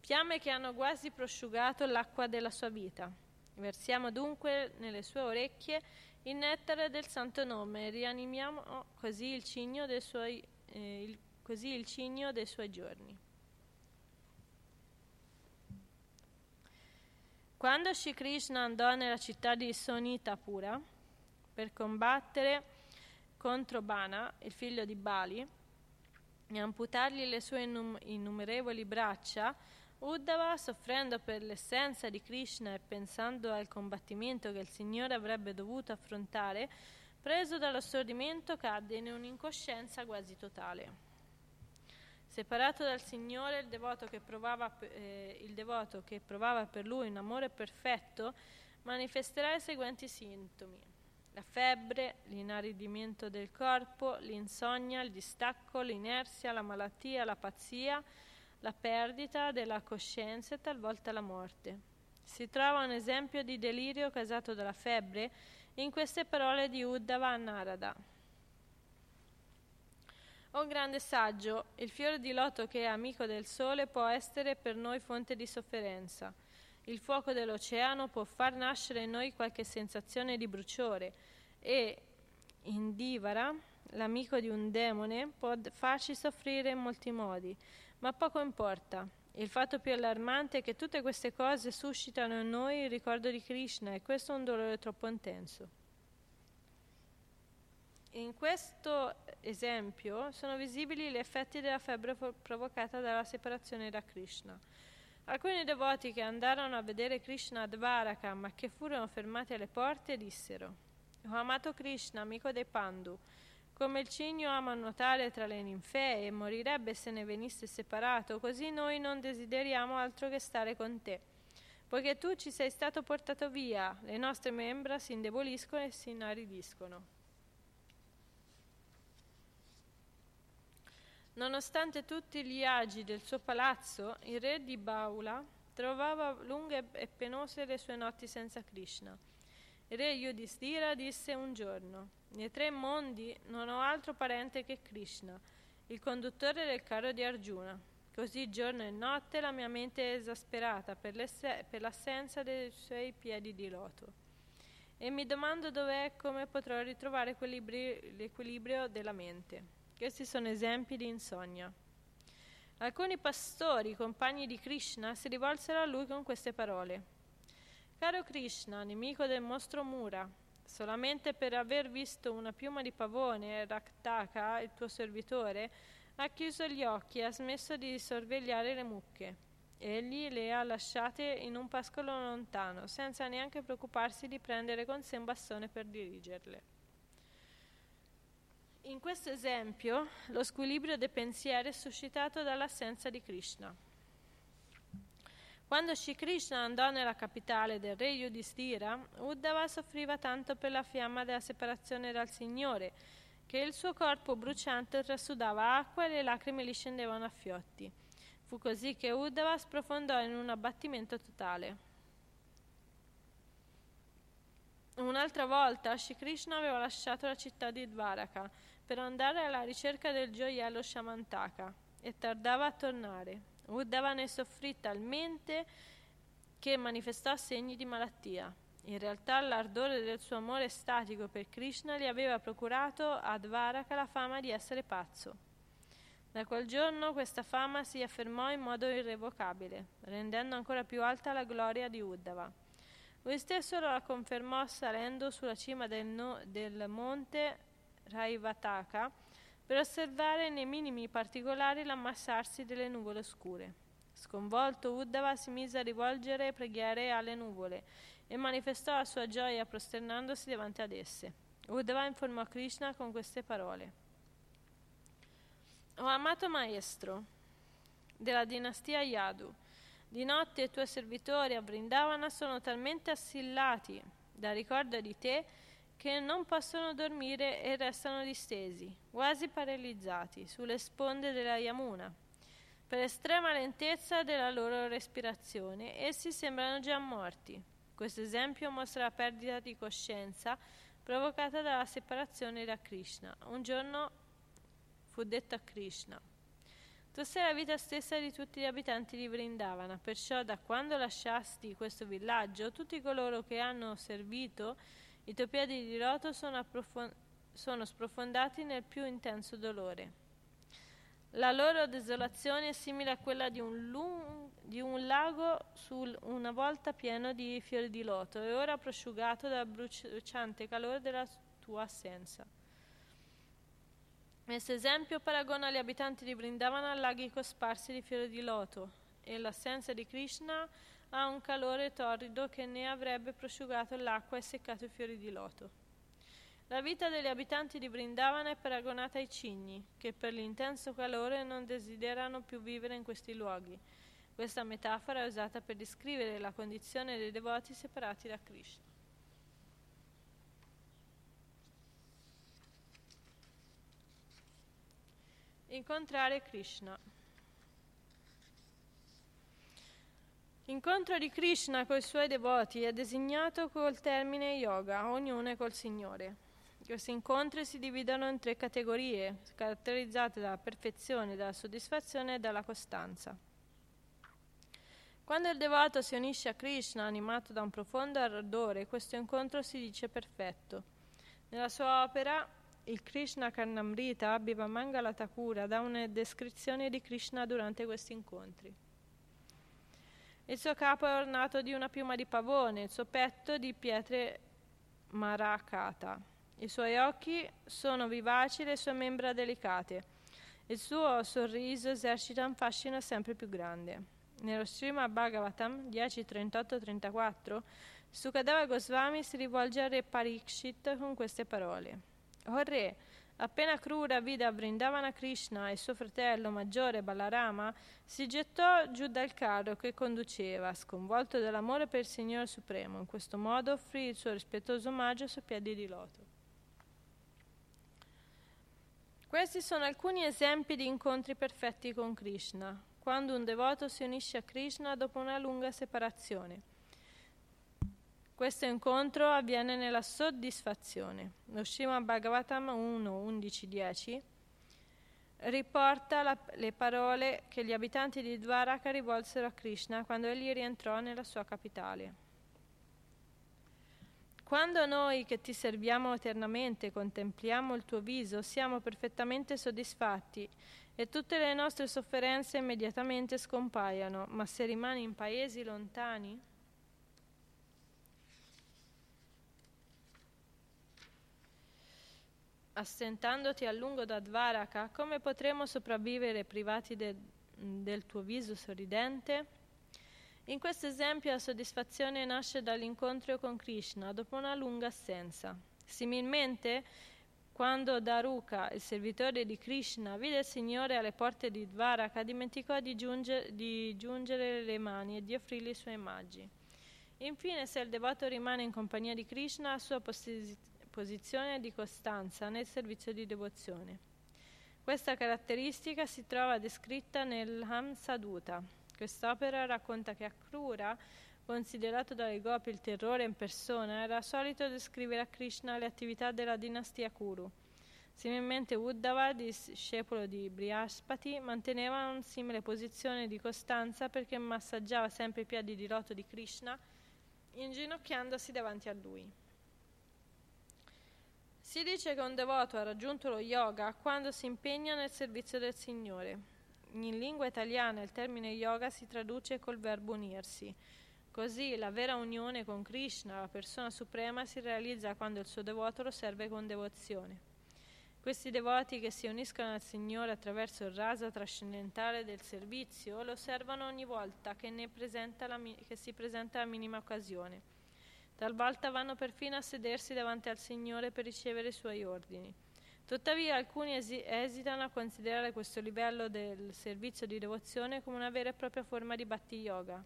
Fiamme che hanno quasi prosciugato l'acqua della sua vita. Versiamo dunque nelle sue orecchie il nettare del santo nome e rianimiamo così il cigno dei suoi, eh, il, così il cigno dei suoi giorni. Quando Shri Krishna andò nella città di Sonitapura per combattere contro Bana, il figlio di Bali, e amputargli le sue innum- innumerevoli braccia, Uddhava, soffrendo per l'essenza di Krishna e pensando al combattimento che il Signore avrebbe dovuto affrontare, preso dallo stordimento cadde in un'incoscienza quasi totale. Separato dal Signore, il devoto, provava, eh, il devoto che provava per lui un amore perfetto manifesterà i seguenti sintomi la febbre, l'inaridimento del corpo, l'insonnia, il distacco, l'inerzia, la malattia, la pazzia, la perdita della coscienza e talvolta la morte. Si trova un esempio di delirio causato dalla febbre in queste parole di Uddhava a Narada. O grande saggio, il fiore di loto che è amico del sole può essere per noi fonte di sofferenza. Il fuoco dell'oceano può far nascere in noi qualche sensazione di bruciore e Indivara, l'amico di un demone, può farci soffrire in molti modi, ma poco importa. Il fatto più allarmante è che tutte queste cose suscitano in noi il ricordo di Krishna e questo è un dolore troppo intenso. In questo esempio sono visibili gli effetti della febbre provocata dalla separazione da Krishna. Alcuni devoti che andarono a vedere Krishna a Dvaraka ma che furono fermati alle porte dissero Ho amato Krishna, amico dei Pandu, come il cigno ama nuotare tra le ninfee e morirebbe se ne venisse separato, così noi non desideriamo altro che stare con te. Poiché tu ci sei stato portato via, le nostre membra si indeboliscono e si inaridiscono. Nonostante tutti gli agi del suo palazzo, il re di Baula trovava lunghe e penose le sue notti senza Krishna. Il re Yudhishthira disse un giorno: Nei tre mondi non ho altro parente che Krishna, il conduttore del carro di Arjuna. Così giorno e notte la mia mente è esasperata per, per l'assenza dei suoi piedi di loto. E mi domando dov'è e come potrò ritrovare l'equilibrio della mente. Questi sono esempi di insonnia. Alcuni pastori, compagni di Krishna, si rivolsero a lui con queste parole. Caro Krishna, nemico del mostro Mura, solamente per aver visto una piuma di pavone, Raktaka, il tuo servitore, ha chiuso gli occhi e ha smesso di sorvegliare le mucche. Egli le ha lasciate in un pascolo lontano, senza neanche preoccuparsi di prendere con sé un bastone per dirigerle. In questo esempio, lo squilibrio dei pensieri è suscitato dall'assenza di Krishna. Quando Shri Krishna andò nella capitale del re Yudhishthira, Uddhava soffriva tanto per la fiamma della separazione dal Signore che il suo corpo bruciante trasudava acqua e le lacrime gli scendevano a fiotti. Fu così che Uddhava sprofondò in un abbattimento totale. Un'altra volta Shri Krishna aveva lasciato la città di Dvaraka per andare alla ricerca del gioiello Shamantaka e tardava a tornare. Uddhava ne soffrì talmente che manifestò segni di malattia. In realtà l'ardore del suo amore statico per Krishna gli aveva procurato a Dvaraka la fama di essere pazzo. Da quel giorno questa fama si affermò in modo irrevocabile, rendendo ancora più alta la gloria di Uddhava. Lui stesso la confermò salendo sulla cima del, no, del monte Raivataka per osservare nei minimi particolari l'ammassarsi delle nuvole scure. Sconvolto, Uddhava si mise a rivolgere preghiere alle nuvole e manifestò la sua gioia prosternandosi davanti ad esse. Uddhava informò Krishna con queste parole. O amato maestro della dinastia Yadu, di notte i tuoi servitori a Vrindavana sono talmente assillati da ricordo di te che non possono dormire e restano distesi, quasi paralizzati, sulle sponde della Yamuna. Per estrema lentezza della loro respirazione, essi sembrano già morti. Questo esempio mostra la perdita di coscienza provocata dalla separazione da Krishna. Un giorno fu detto a Krishna. Tu sei la vita stessa di tutti gli abitanti di Vrindavana, perciò da quando lasciasti questo villaggio, tutti coloro che hanno servito i tuoi piedi di loto sono, approfond- sono sprofondati nel più intenso dolore. La loro desolazione è simile a quella di un, lung- di un lago su una volta pieno di fiori di loto e ora prosciugato dal bruciante calore della tua assenza. Questo esempio paragona gli abitanti di Vrindavana a laghi cosparsi di fiori di loto e l'assenza di Krishna ha un calore torrido che ne avrebbe prosciugato l'acqua e seccato i fiori di loto. La vita degli abitanti di Brindavana è paragonata ai cigni, che per l'intenso calore non desiderano più vivere in questi luoghi. Questa metafora è usata per descrivere la condizione dei devoti separati da Krishna. Incontrare Krishna. L'incontro di Krishna con i suoi devoti è designato col termine yoga, ognuno col Signore. Questi incontri si dividono in tre categorie, caratterizzate dalla perfezione, dalla soddisfazione e dalla costanza. Quando il devoto si unisce a Krishna animato da un profondo ardore, questo incontro si dice perfetto. Nella sua opera, il Krishna Karnamrita, Abhiva Thakura, dà una descrizione di Krishna durante questi incontri. Il suo capo è ornato di una piuma di pavone, il suo petto di pietre maracata. I suoi occhi sono vivaci, le sue membra delicate. Il suo sorriso esercita un fascino sempre più grande. Nello Srimad Bhagavatam 10.38-34, Sukadeva Goswami si rivolge al re Parikshit con queste parole. O re, Appena Krura vide a Vrindavana Krishna e suo fratello maggiore Balarama, si gettò giù dal carro che conduceva, sconvolto dall'amore per il Signore Supremo. In questo modo offrì il suo rispettoso omaggio su piedi di loto. Questi sono alcuni esempi di incontri perfetti con Krishna, quando un devoto si unisce a Krishna dopo una lunga separazione. Questo incontro avviene nella soddisfazione. Lo Srimad Bhagavatam 1, 11, 10 riporta la, le parole che gli abitanti di Dvaraka rivolsero a Krishna quando egli rientrò nella sua capitale. Quando noi che ti serviamo eternamente contempliamo il tuo viso, siamo perfettamente soddisfatti e tutte le nostre sofferenze immediatamente scompaiono, ma se rimani in paesi lontani, assentandoti a lungo da Dvaraka, come potremo sopravvivere privati de, del tuo viso sorridente? In questo esempio la soddisfazione nasce dall'incontro con Krishna dopo una lunga assenza. Similmente, quando Daruka, il servitore di Krishna, vide il Signore alle porte di Dvaraka, dimenticò di, giungere, di giungere le mani e di offrirgli i suoi immagini. Infine, se il devoto rimane in compagnia di Krishna, la sua posizione posizione di costanza nel servizio di devozione. Questa caratteristica si trova descritta nel Hamsaduta. Quest'opera racconta che Akrura, considerato dalle Gopi il terrore in persona, era solito descrivere a Krishna le attività della dinastia Kuru. Similmente Uddhava, discepolo di Brihaspati, manteneva una simile posizione di costanza perché massaggiava sempre i piedi di loto di Krishna, inginocchiandosi davanti a lui. Si dice che un devoto ha raggiunto lo yoga quando si impegna nel servizio del Signore. In lingua italiana il termine yoga si traduce col verbo unirsi. Così la vera unione con Krishna, la persona suprema, si realizza quando il suo devoto lo serve con devozione. Questi devoti che si uniscono al Signore attraverso il rasa trascendentale del servizio lo osservano ogni volta che, la, che si presenta la minima occasione Talvolta vanno perfino a sedersi davanti al Signore per ricevere i suoi ordini. Tuttavia alcuni esi- esitano a considerare questo livello del servizio di devozione come una vera e propria forma di Bhakti Yoga.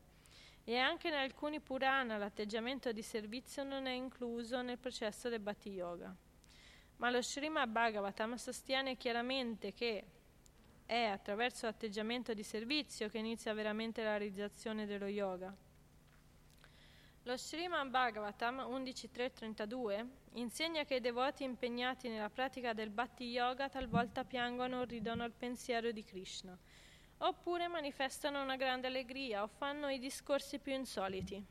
E anche in alcuni Purana l'atteggiamento di servizio non è incluso nel processo del Bhakti Yoga. Ma lo Srimad Bhagavatam sostiene chiaramente che è attraverso l'atteggiamento di servizio che inizia veramente la realizzazione dello yoga. Lo Sriman Bhagavatam 11.3.32 insegna che i devoti impegnati nella pratica del Bhakti Yoga talvolta piangono o ridono al pensiero di Krishna, oppure manifestano una grande allegria o fanno i discorsi più insoliti.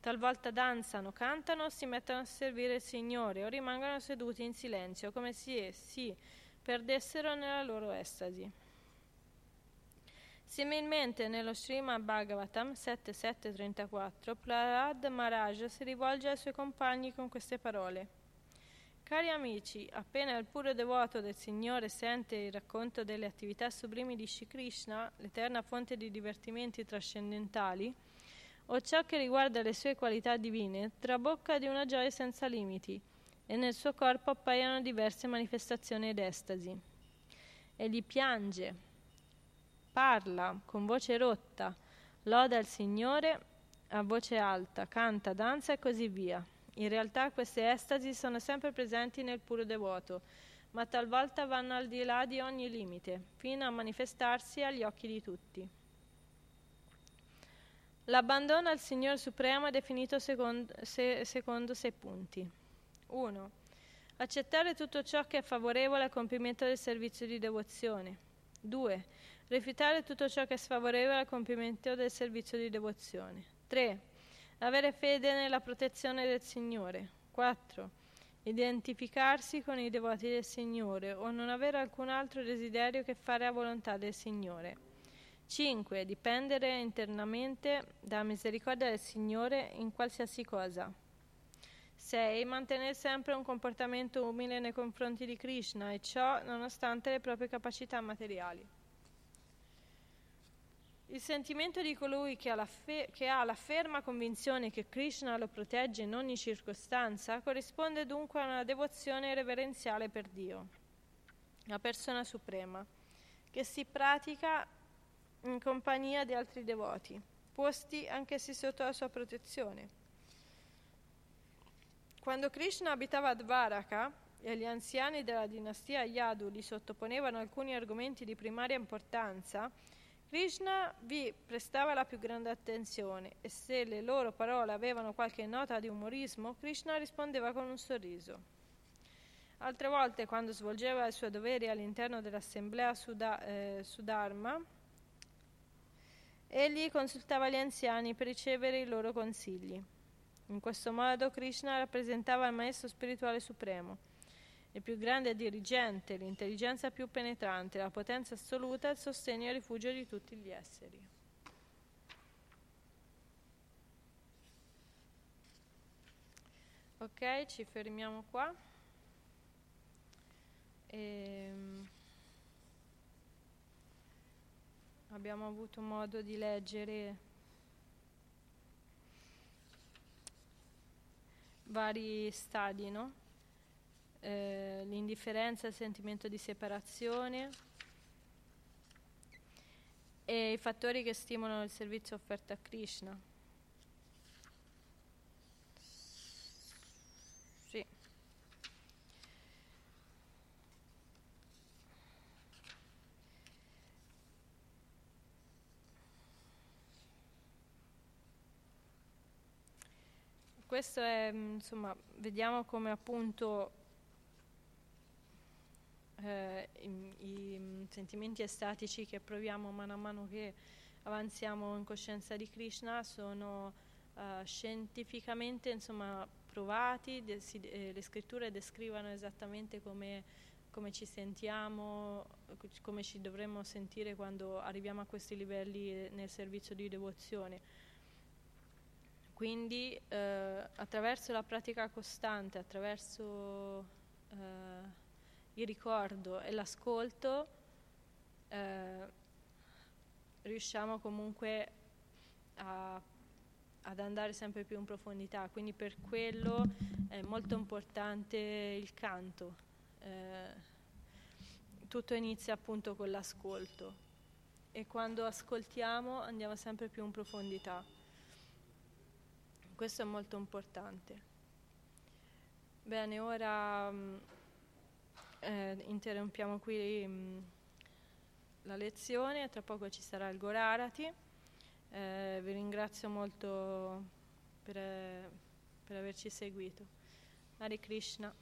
Talvolta danzano, cantano o si mettono a servire il Signore o rimangono seduti in silenzio come se si perdessero nella loro estasi. Similmente nello Srimad Bhagavatam 7.7.34 Prahlad Maharaj si rivolge ai suoi compagni con queste parole. Cari amici, appena il puro devoto del Signore sente il racconto delle attività sublimi di Shri Krishna, l'eterna fonte di divertimenti trascendentali, o ciò che riguarda le sue qualità divine, trabocca di una gioia senza limiti e nel suo corpo appaiono diverse manifestazioni ed estasi. Egli piange, parla con voce rotta, loda il Signore a voce alta, canta, danza e così via. In realtà queste estasi sono sempre presenti nel puro devoto, ma talvolta vanno al di là di ogni limite, fino a manifestarsi agli occhi di tutti. L'abbandono al Signore Supremo è definito secondo, se, secondo sei punti. 1. Accettare tutto ciò che è favorevole al compimento del servizio di devozione. 2. Rifiutare tutto ciò che è sfavorevole al compimento del servizio di devozione. 3. Avere fede nella protezione del Signore. 4. Identificarsi con i devoti del Signore o non avere alcun altro desiderio che fare la volontà del Signore. 5. Dipendere internamente dalla misericordia del Signore in qualsiasi cosa. 6. Mantenere sempre un comportamento umile nei confronti di Krishna e ciò nonostante le proprie capacità materiali. Il sentimento di colui che ha, la fe- che ha la ferma convinzione che Krishna lo protegge in ogni circostanza corrisponde dunque a una devozione reverenziale per Dio, la persona suprema, che si pratica in compagnia di altri devoti, posti anch'essi sotto la sua protezione. Quando Krishna abitava a Dvaraka e gli anziani della dinastia Yadu gli sottoponevano alcuni argomenti di primaria importanza, Krishna vi prestava la più grande attenzione e se le loro parole avevano qualche nota di umorismo, Krishna rispondeva con un sorriso. Altre volte, quando svolgeva i suoi doveri all'interno dell'assemblea Sudha, eh, Sudharma, Egli consultava gli anziani per ricevere i loro consigli. In questo modo Krishna rappresentava il Maestro spirituale supremo, il più grande dirigente, l'intelligenza più penetrante, la potenza assoluta, il sostegno e il rifugio di tutti gli esseri. Ok, ci fermiamo qua. Ehm abbiamo avuto modo di leggere vari stadi, no? Eh, l'indifferenza, il sentimento di separazione e i fattori che stimolano il servizio offerto a Krishna. questo è, mm, insomma, vediamo come appunto eh, i, i, mm, sentimenti estatici che proviamo mano a mano che avanziamo in coscienza di Krishna sono uh, scientificamente insomma, provati, de, si, eh, le scritture descrivono esattamente come, come ci sentiamo, come ci dovremmo sentire quando arriviamo a questi livelli nel servizio di devozione. Quindi eh, attraverso la pratica costante, attraverso eh, il ricordo e l'ascolto, eh, riusciamo comunque a, ad andare sempre più in profondità. Quindi per quello è molto importante il canto. Eh, tutto inizia appunto con l'ascolto e quando ascoltiamo andiamo sempre più in profondità questo è molto importante. Bene, ora mm, eh, interrompiamo qui mh, mm, la lezione, tra poco ci sarà il Gorarati. Eh, vi ringrazio molto per, eh, per averci seguito. Hare Krishna.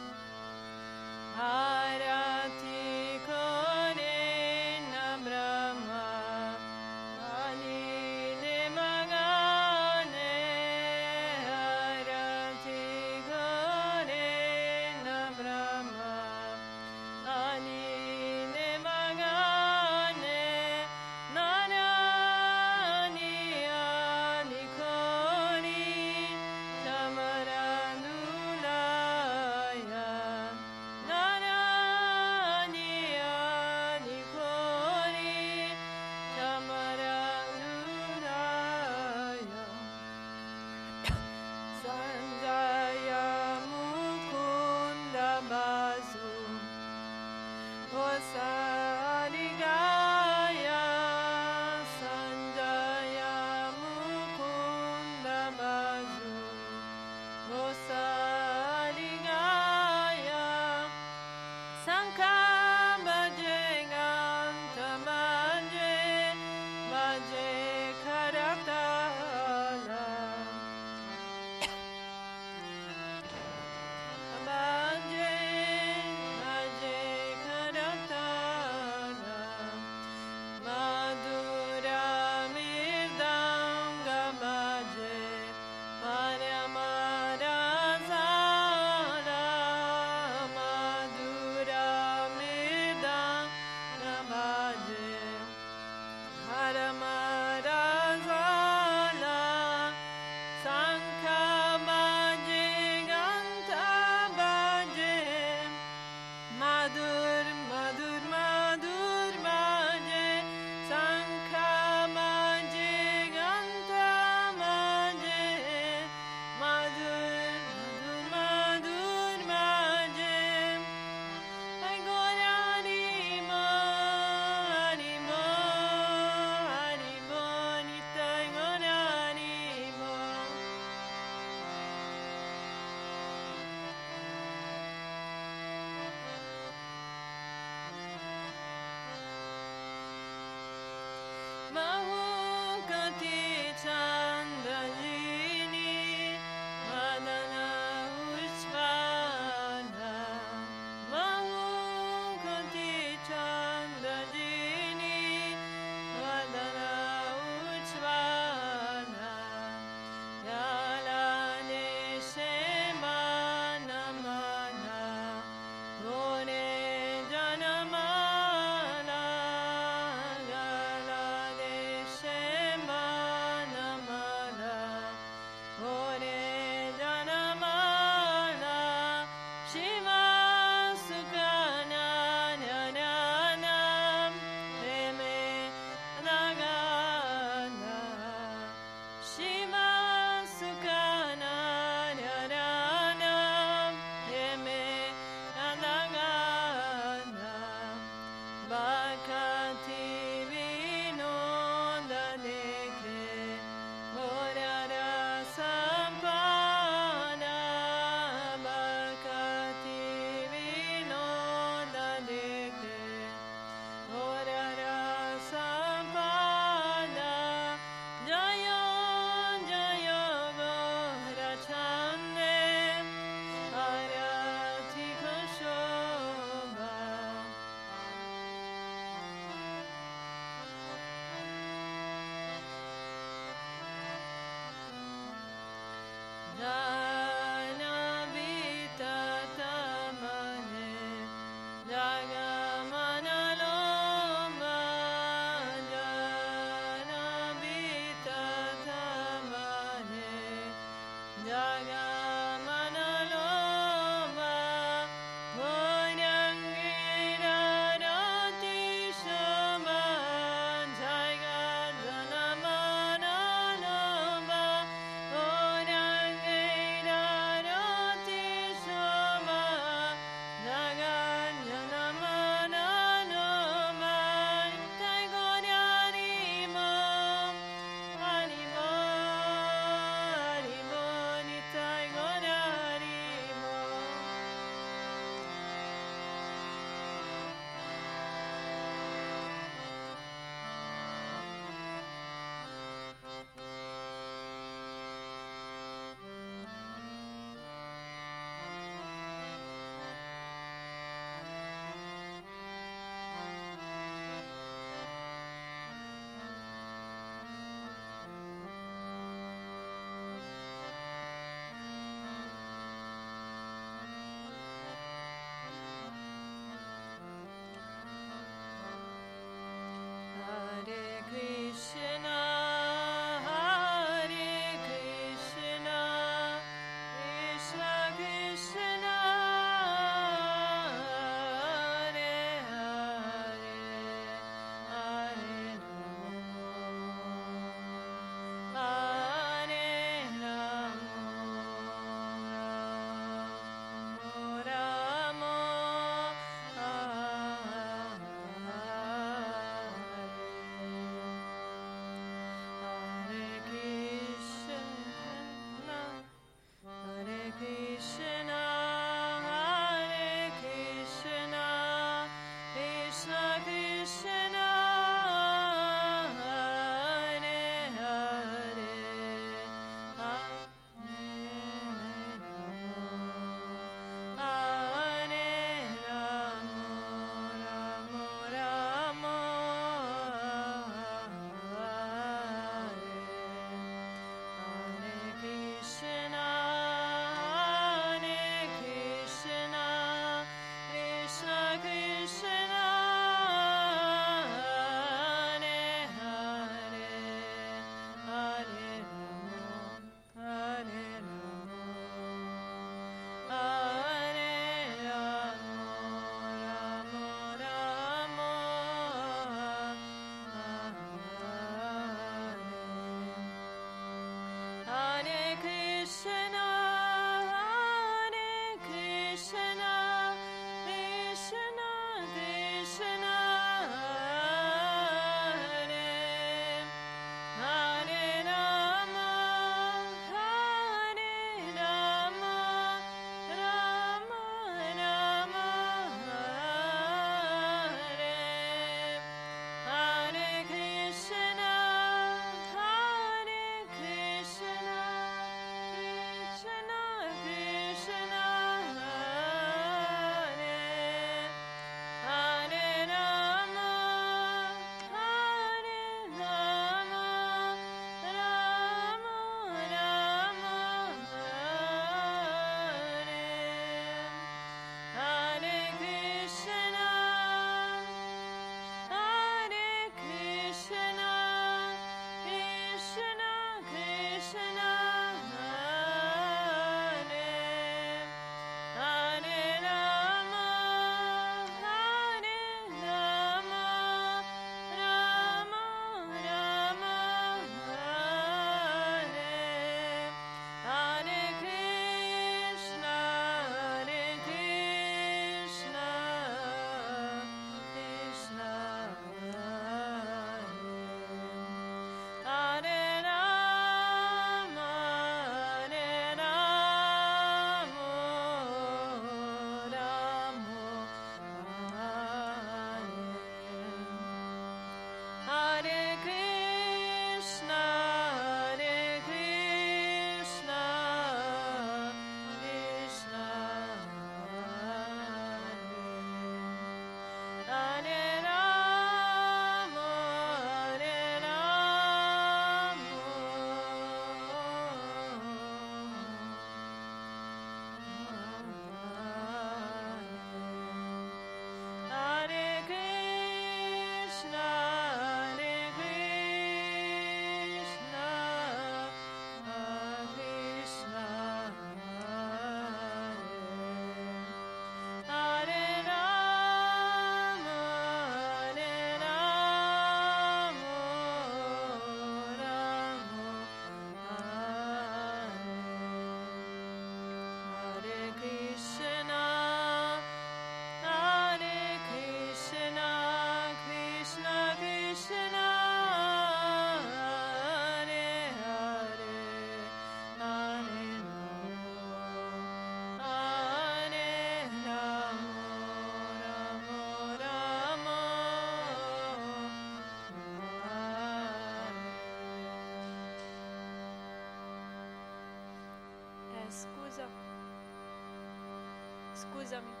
recusa-me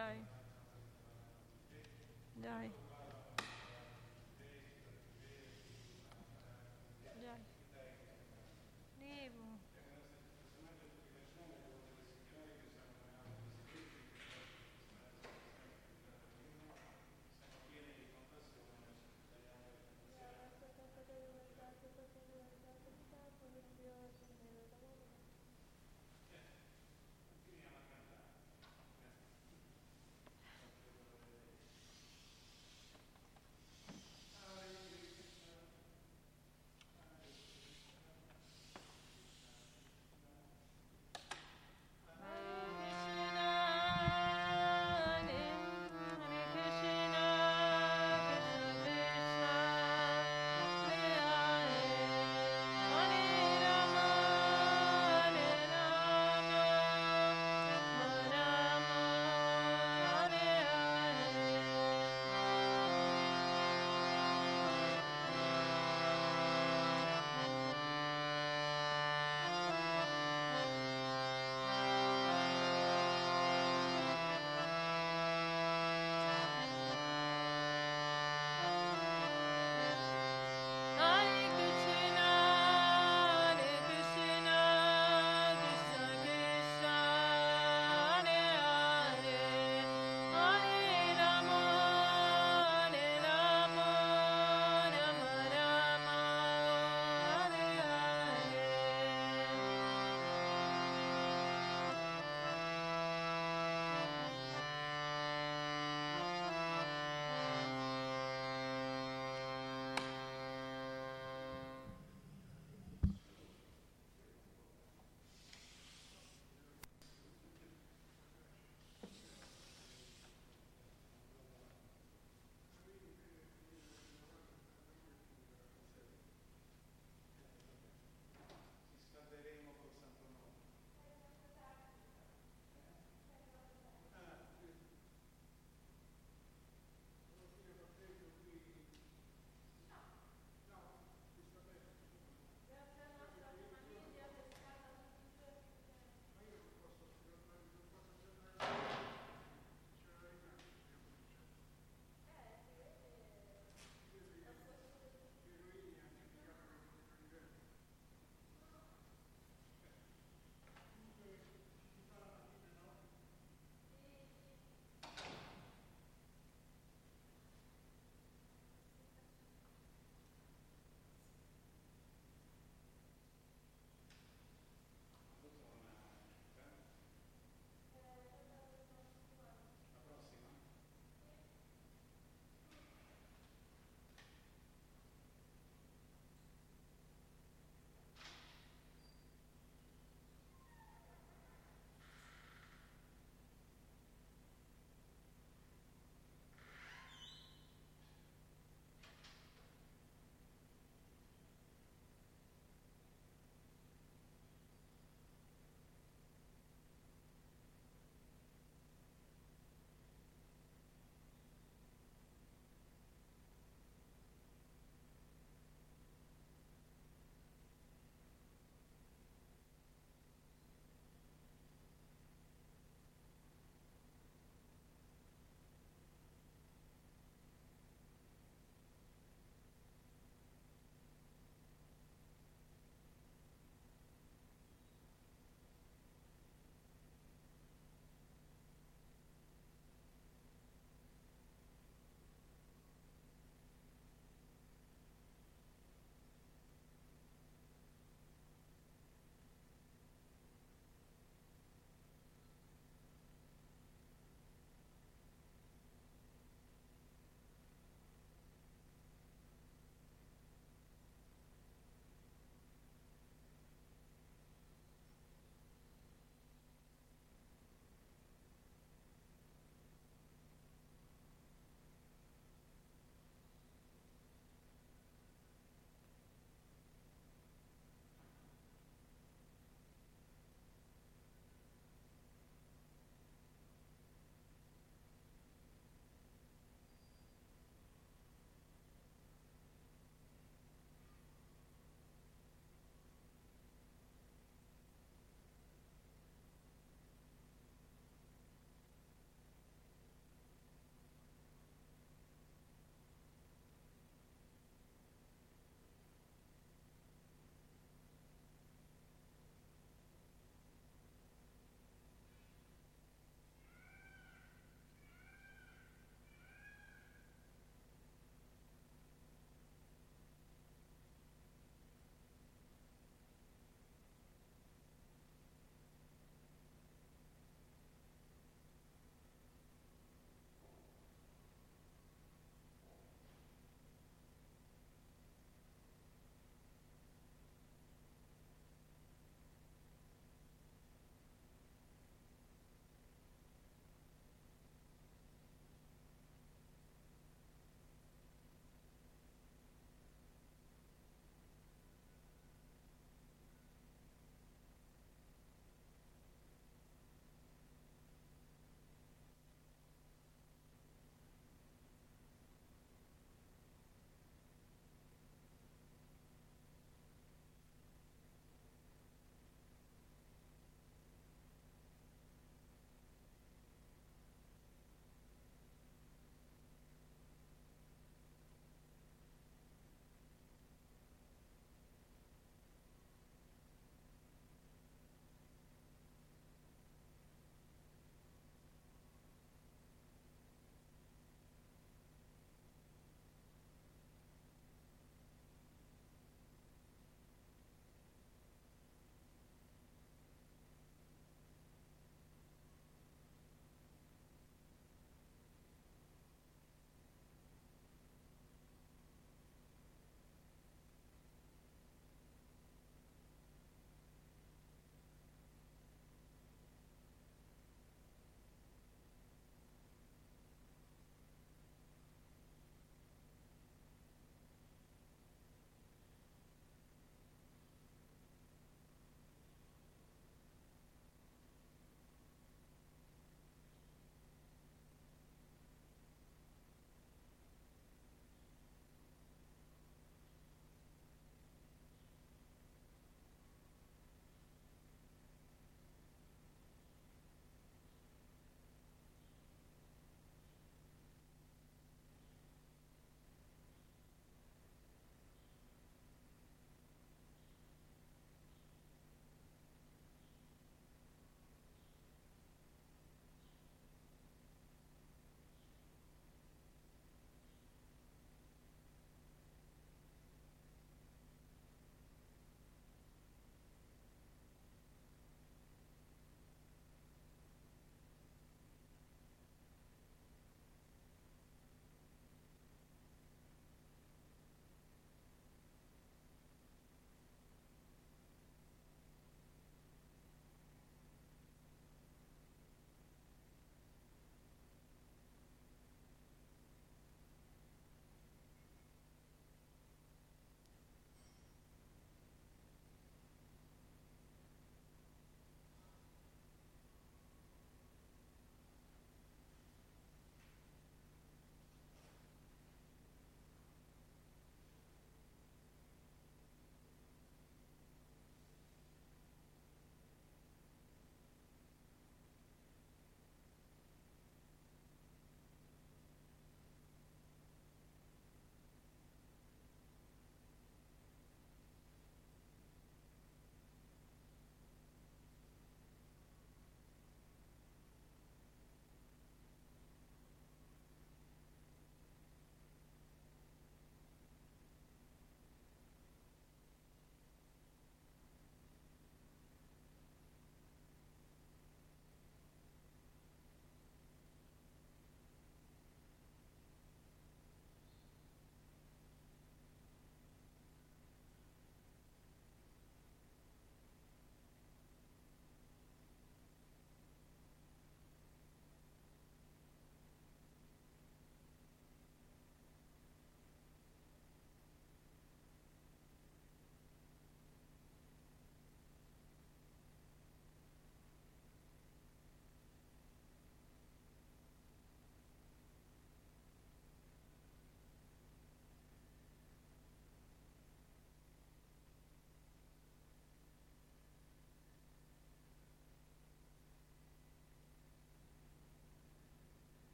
Dai. Dai.